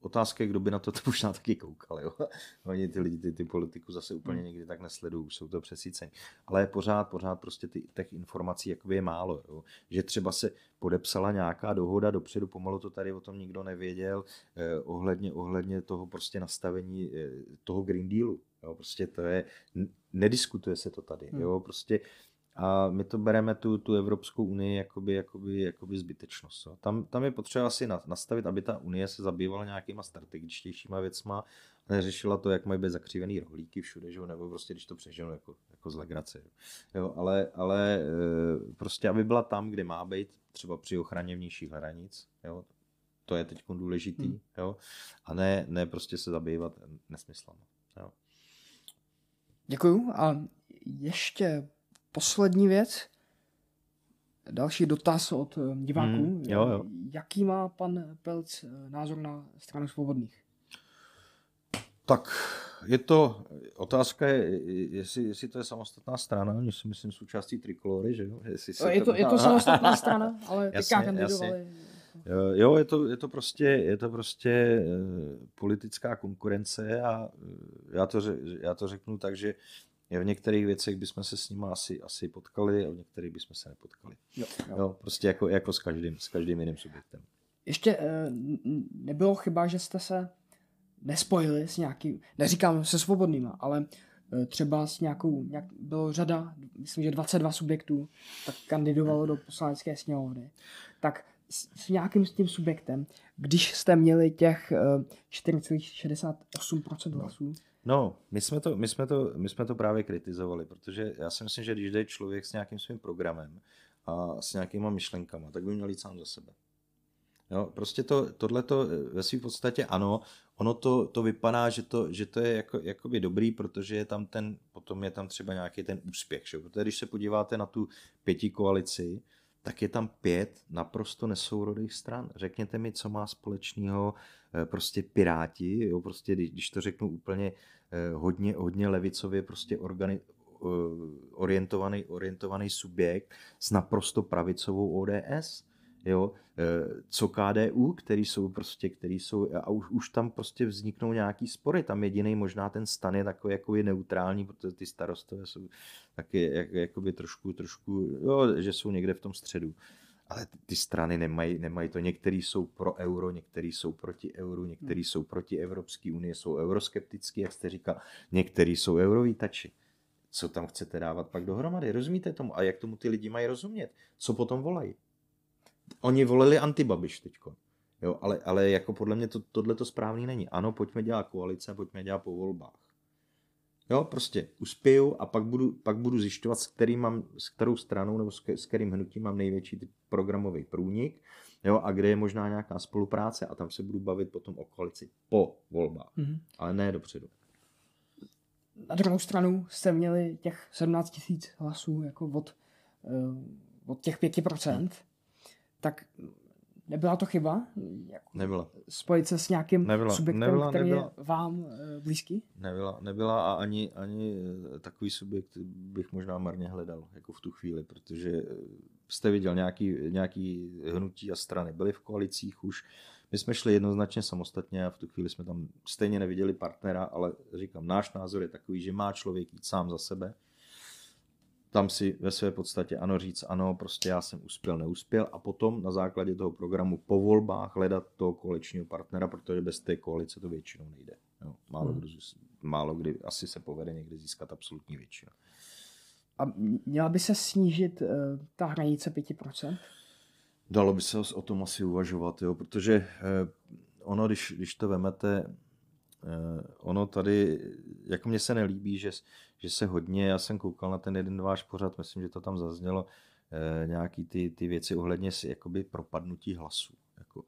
Otázka je, kdo by na to <laughs> možná taky koukal. Jo? <laughs> Oni ty lidi, ty, ty politiku zase úplně hmm. někdy tak nesledují, jsou to přesícení. Ale pořád, pořád prostě ty, těch informací jakoby je málo. Jo? Že třeba se podepsala nějaká dohoda dopředu, pomalu to tady o tom nikdo nevěděl, eh, ohledně, ohledně toho prostě nastavení eh, toho Green Dealu. Jo? Prostě to je, nediskutuje se to tady. Hmm. Jo? Prostě a my to bereme tu, tu Evropskou unii jakoby, jakoby, jakoby zbytečnost. Jo. Tam, tam je potřeba asi nastavit, aby ta unie se zabývala nějakýma strategičtějšíma věcma neřešila to, jak mají být zakřívený rohlíky všude, že? nebo prostě, když to přeženu jako, jako z legrace. Jo. Jo, ale, ale e, prostě, aby byla tam, kde má být, třeba při ochraně vnějších hranic, jo, to je teď důležitý, hmm. jo, a ne, ne prostě se zabývat nesmyslama. Jo. Děkuju a ještě poslední věc. Další dotaz od eh, diváků. Hmm, jo, jo. Jaký má pan Pelc eh, názor na stranu svobodných? Tak je to, otázka je, jestli, jestli to je samostatná strana, oni si myslím součástí trikolory, že jo? Jestli se je, to, to, je to samostatná <laughs> strana, ale teďka kandidovali. Jo, je to, je to prostě, je to prostě e, politická konkurence a eh, já to, já to řeknu tak, že v některých věcech bychom se s nimi asi, asi potkali a v některých bychom se nepotkali. Jo, jo. jo prostě jako, jako s, každým, s každým jiným subjektem. Ještě e, nebylo chyba, že jste se nespojili s nějakým, neříkám se svobodnýma, ale e, třeba s nějakou, nějak, bylo řada, myslím, že 22 subjektů, tak kandidovalo do poslanecké sněmovny. Tak s, s nějakým s tím subjektem, když jste měli těch 4,68% no. hlasů, No, my jsme, to, my, jsme to, my jsme to právě kritizovali, protože já si myslím, že když jde člověk s nějakým svým programem a s nějakýma myšlenkama, tak by měl jít sám za sebe. Jo, prostě to, tohleto ve své podstatě ano, ono to, to vypadá, že to, že to je jako, jakoby dobrý, protože je tam ten, potom je tam třeba nějaký ten úspěch, že? protože když se podíváte na tu pěti koalici, tak je tam pět naprosto nesourodých stran. Řekněte mi, co má společného eh, prostě Piráti, jo, prostě když to řeknu úplně eh, hodně, hodně levicově prostě organi, eh, orientovaný, orientovaný subjekt s naprosto pravicovou ODS jo, eh, co KDU, který jsou prostě, který jsou, a už, už tam prostě vzniknou nějaký spory, tam jediný možná ten stan je takový jako je neutrální, protože ty starostové jsou taky jak, jakoby trošku, trošku, jo, že jsou někde v tom středu. Ale ty, ty strany nemají, nemají to. Některý jsou pro euro, některý jsou proti euru, některý hmm. jsou proti Evropské unii, jsou euroskeptický, jak jste říkal, některý jsou eurovítači. Co tam chcete dávat pak dohromady? Rozumíte tomu? A jak tomu ty lidi mají rozumět? Co potom volají? Oni volili antibabiš teďko. Jo, ale, ale jako podle mě to, tohle to správný není. Ano, pojďme dělat koalice, pojďme dělat po volbách. Jo, prostě uspěju a pak budu, pak budu zjišťovat, s, kterým mám, s kterou stranou nebo s, s kterým hnutím mám největší programový průnik, jo, a kde je možná nějaká spolupráce a tam se budu bavit potom o koalici po volbách, mm-hmm. ale ne dopředu. Na druhou stranu jste měli těch 17 tisíc hlasů jako od, uh, od těch 5%. Hmm tak nebyla to chyba? Jako nebyla. Spojit se s nějakým nebyla. subjektem, nebyla, který nebyla. je vám eh, blízký? Nebyla, nebyla a ani, ani eh, takový subjekt bych možná marně hledal jako v tu chvíli, protože eh, jste viděl nějaký, nějaký hnutí a strany byly v koalicích už, my jsme šli jednoznačně samostatně a v tu chvíli jsme tam stejně neviděli partnera, ale říkám, náš názor je takový, že má člověk jít sám za sebe, tam si ve své podstatě ano říct, ano, prostě já jsem uspěl, neuspěl a potom na základě toho programu po volbách hledat toho koaličního partnera, protože bez té koalice to většinou nejde. Jo, málo, hmm. kdy, málo kdy asi se povede někdy získat absolutní většinu. A měla by se snížit uh, ta hranice 5%? Dalo by se o tom asi uvažovat, jo, protože uh, ono, když, když to vemete, Eh, ono tady, jako mně se nelíbí, že, že se hodně, já jsem koukal na ten jeden váš pořad, myslím, že to tam zaznělo, eh, nějaký ty, ty věci ohledně si, jakoby propadnutí hlasů. Jako,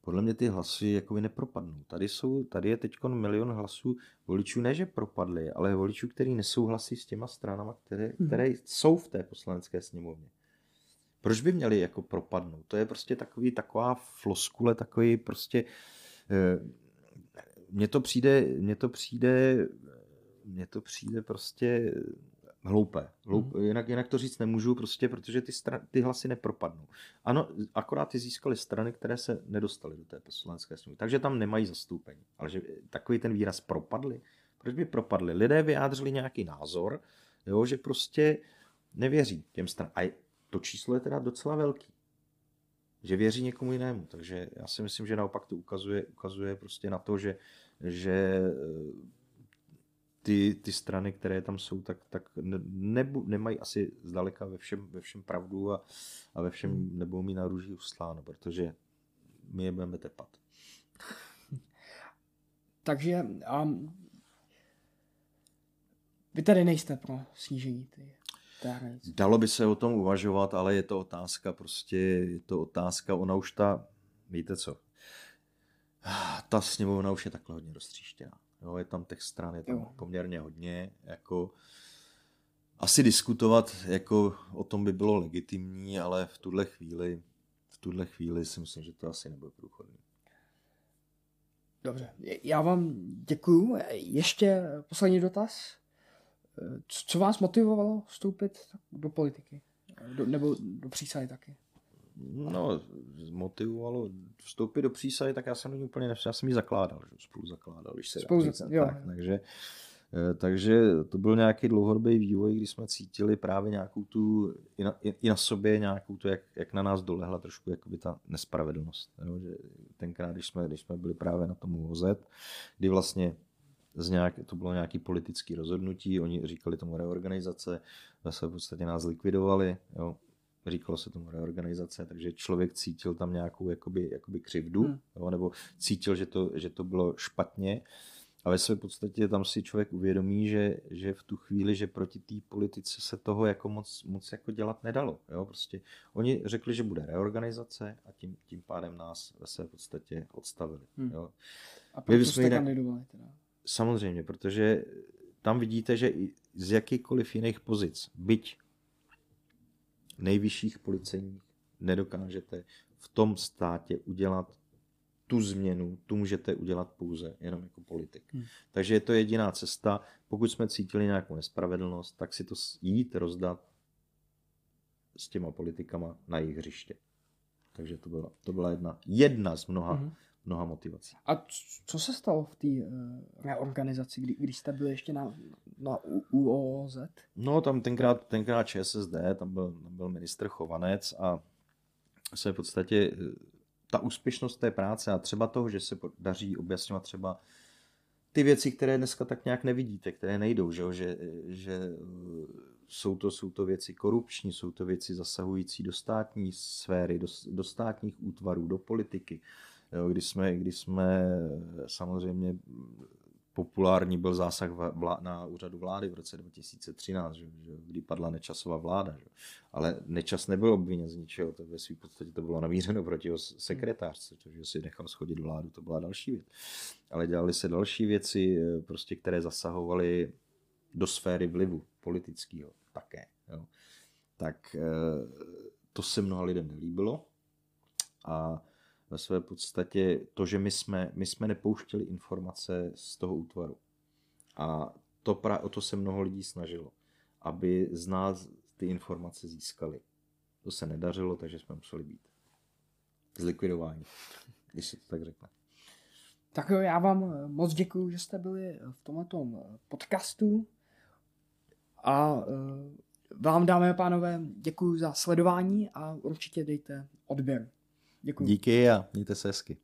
podle mě ty hlasy jakoby nepropadnou. Tady, jsou, tady je teď milion hlasů voličů, ne že propadly, ale voličů, kteří nesouhlasí s těma stranama, které, hmm. které jsou v té poslanecké sněmovně. Proč by měli jako propadnout? To je prostě takový, taková floskule, takový prostě eh, mně to přijde, mně to přijde, mně to přijde prostě hloupé. Hloup, mm. jinak, jinak to říct nemůžu, prostě, protože ty, stran, ty hlasy nepropadnou. Ano, akorát ty získaly strany, které se nedostaly do té poslanecké sněmovny, takže tam nemají zastoupení. Ale že takový ten výraz propadly, proč by propadly? Lidé vyjádřili nějaký názor, jo, že prostě nevěří těm stranám. A to číslo je teda docela velký že věří někomu jinému. Takže já si myslím, že naopak to ukazuje, ukazuje prostě na to, že, že ty, ty strany, které tam jsou, tak, tak ne, nemají asi zdaleka ve všem, ve všem pravdu a, a ve všem hmm. nebudou mít na růží usláno, protože my je budeme tepat. <laughs> Takže um, vy tady nejste pro snížení ty Dalo by se o tom uvažovat, ale je to otázka prostě, je to otázka, ona už ta, víte co, <sighs> ta sněmovna už je takhle hodně roztříštěná. Jo, je tam těch stran, je tam jo. poměrně hodně, jako asi diskutovat jako o tom by bylo legitimní, ale v tuhle chvíli, v tuhle chvíli si myslím, že to asi nebude průchodný. Dobře, já vám děkuju. Ještě poslední dotaz. Co vás motivovalo vstoupit do politiky? Do, nebo do přísahy taky? No, motivovalo vstoupit do přísahy, tak já jsem ji úplně já jsem ji zakládal, že spolu zakládal, když se spolu, dá jo. Tak, takže, eh, takže to byl nějaký dlouhodobý vývoj, kdy jsme cítili právě nějakou tu, i na, i na sobě nějakou tu, jak, jak na nás dolehla trošku jakoby ta nespravedlnost. Jo? Že tenkrát, když jsme, když jsme byli právě na tom uvozet, kdy vlastně z nějak, to bylo nějaký politický rozhodnutí, oni říkali tomu reorganizace, zase v podstatě nás likvidovali, jo říkalo se tomu reorganizace, takže člověk cítil tam nějakou jakoby, jakoby křivdu, hmm. jo, nebo cítil, že to, že to bylo špatně. A ve své podstatě tam si člověk uvědomí, že, že v tu chvíli, že proti té politice se toho jako moc, moc jako dělat nedalo. Jo? Prostě oni řekli, že bude reorganizace a tím, tím pádem nás ve své podstatě odstavili. Hmm. Jo? A proto jste jinak... kandidovali teda? Samozřejmě, protože tam vidíte, že i z jakýchkoliv jiných pozic, byť nejvyšších policejních nedokážete v tom státě udělat tu změnu, tu můžete udělat pouze jenom jako politik. Hmm. Takže je to jediná cesta. Pokud jsme cítili nějakou nespravedlnost, tak si to jít rozdat s těma politikama na jejich hřiště. Takže to byla, to byla jedna, jedna z mnoha, hmm mnoha motivací. A co se stalo v té uh, reorganizaci, kdy, když jste byli ještě na, na UOZ? No tam tenkrát, tenkrát ČSSD, tam byl, tam byl ministr Chovanec a se v podstatě eh, ta úspěšnost té práce a třeba toho, že se daří objasňovat třeba ty věci, které dneska tak nějak nevidíte, které nejdou, že, že, že eh, jsou, to, jsou to věci korupční, jsou to věci zasahující do státní sféry, do, do státních útvarů, do politiky. Jo, když, jsme, když jsme samozřejmě populární byl zásah na úřadu vlády v roce 2013, že, že, kdy padla nečasová vláda. Že. Ale nečas nebyl obviněn z ničeho, to ve svým podstatě to bylo namířeno proti jeho sekretářce, že si nechal schodit vládu, to byla další věc. Ale dělali se další věci, eh, prostě, které zasahovaly do sféry vlivu politického také. Jo. Tak eh, to se mnoha lidem nelíbilo a ve své podstatě to, že my jsme, my jsme nepouštěli informace z toho útvaru. A to, pra, o to se mnoho lidí snažilo, aby z nás ty informace získali. To se nedařilo, takže jsme museli být zlikvidováni, když se to tak řekne. Tak jo, já vám moc děkuji, že jste byli v tomto podcastu a eh, vám, dámy a pánové, děkuji za sledování a určitě dejte odběr. Děkuji. Díky a mějte se hezky.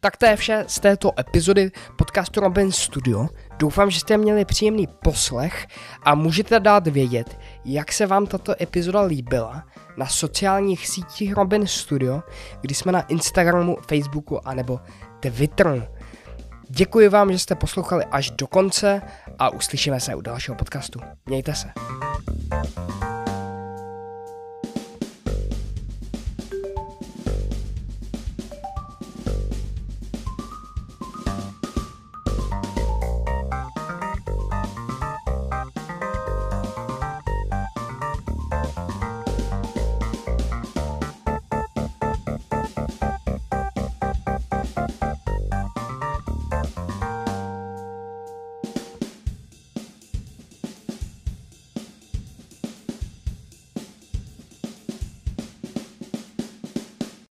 Tak to je vše z této epizody podcastu Robin Studio. Doufám, že jste měli příjemný poslech a můžete dát vědět, jak se vám tato epizoda líbila na sociálních sítích Robin Studio, kdy jsme na Instagramu, Facebooku anebo Twitteru. Děkuji vám, že jste poslouchali až do konce a uslyšíme se u dalšího podcastu. Mějte se.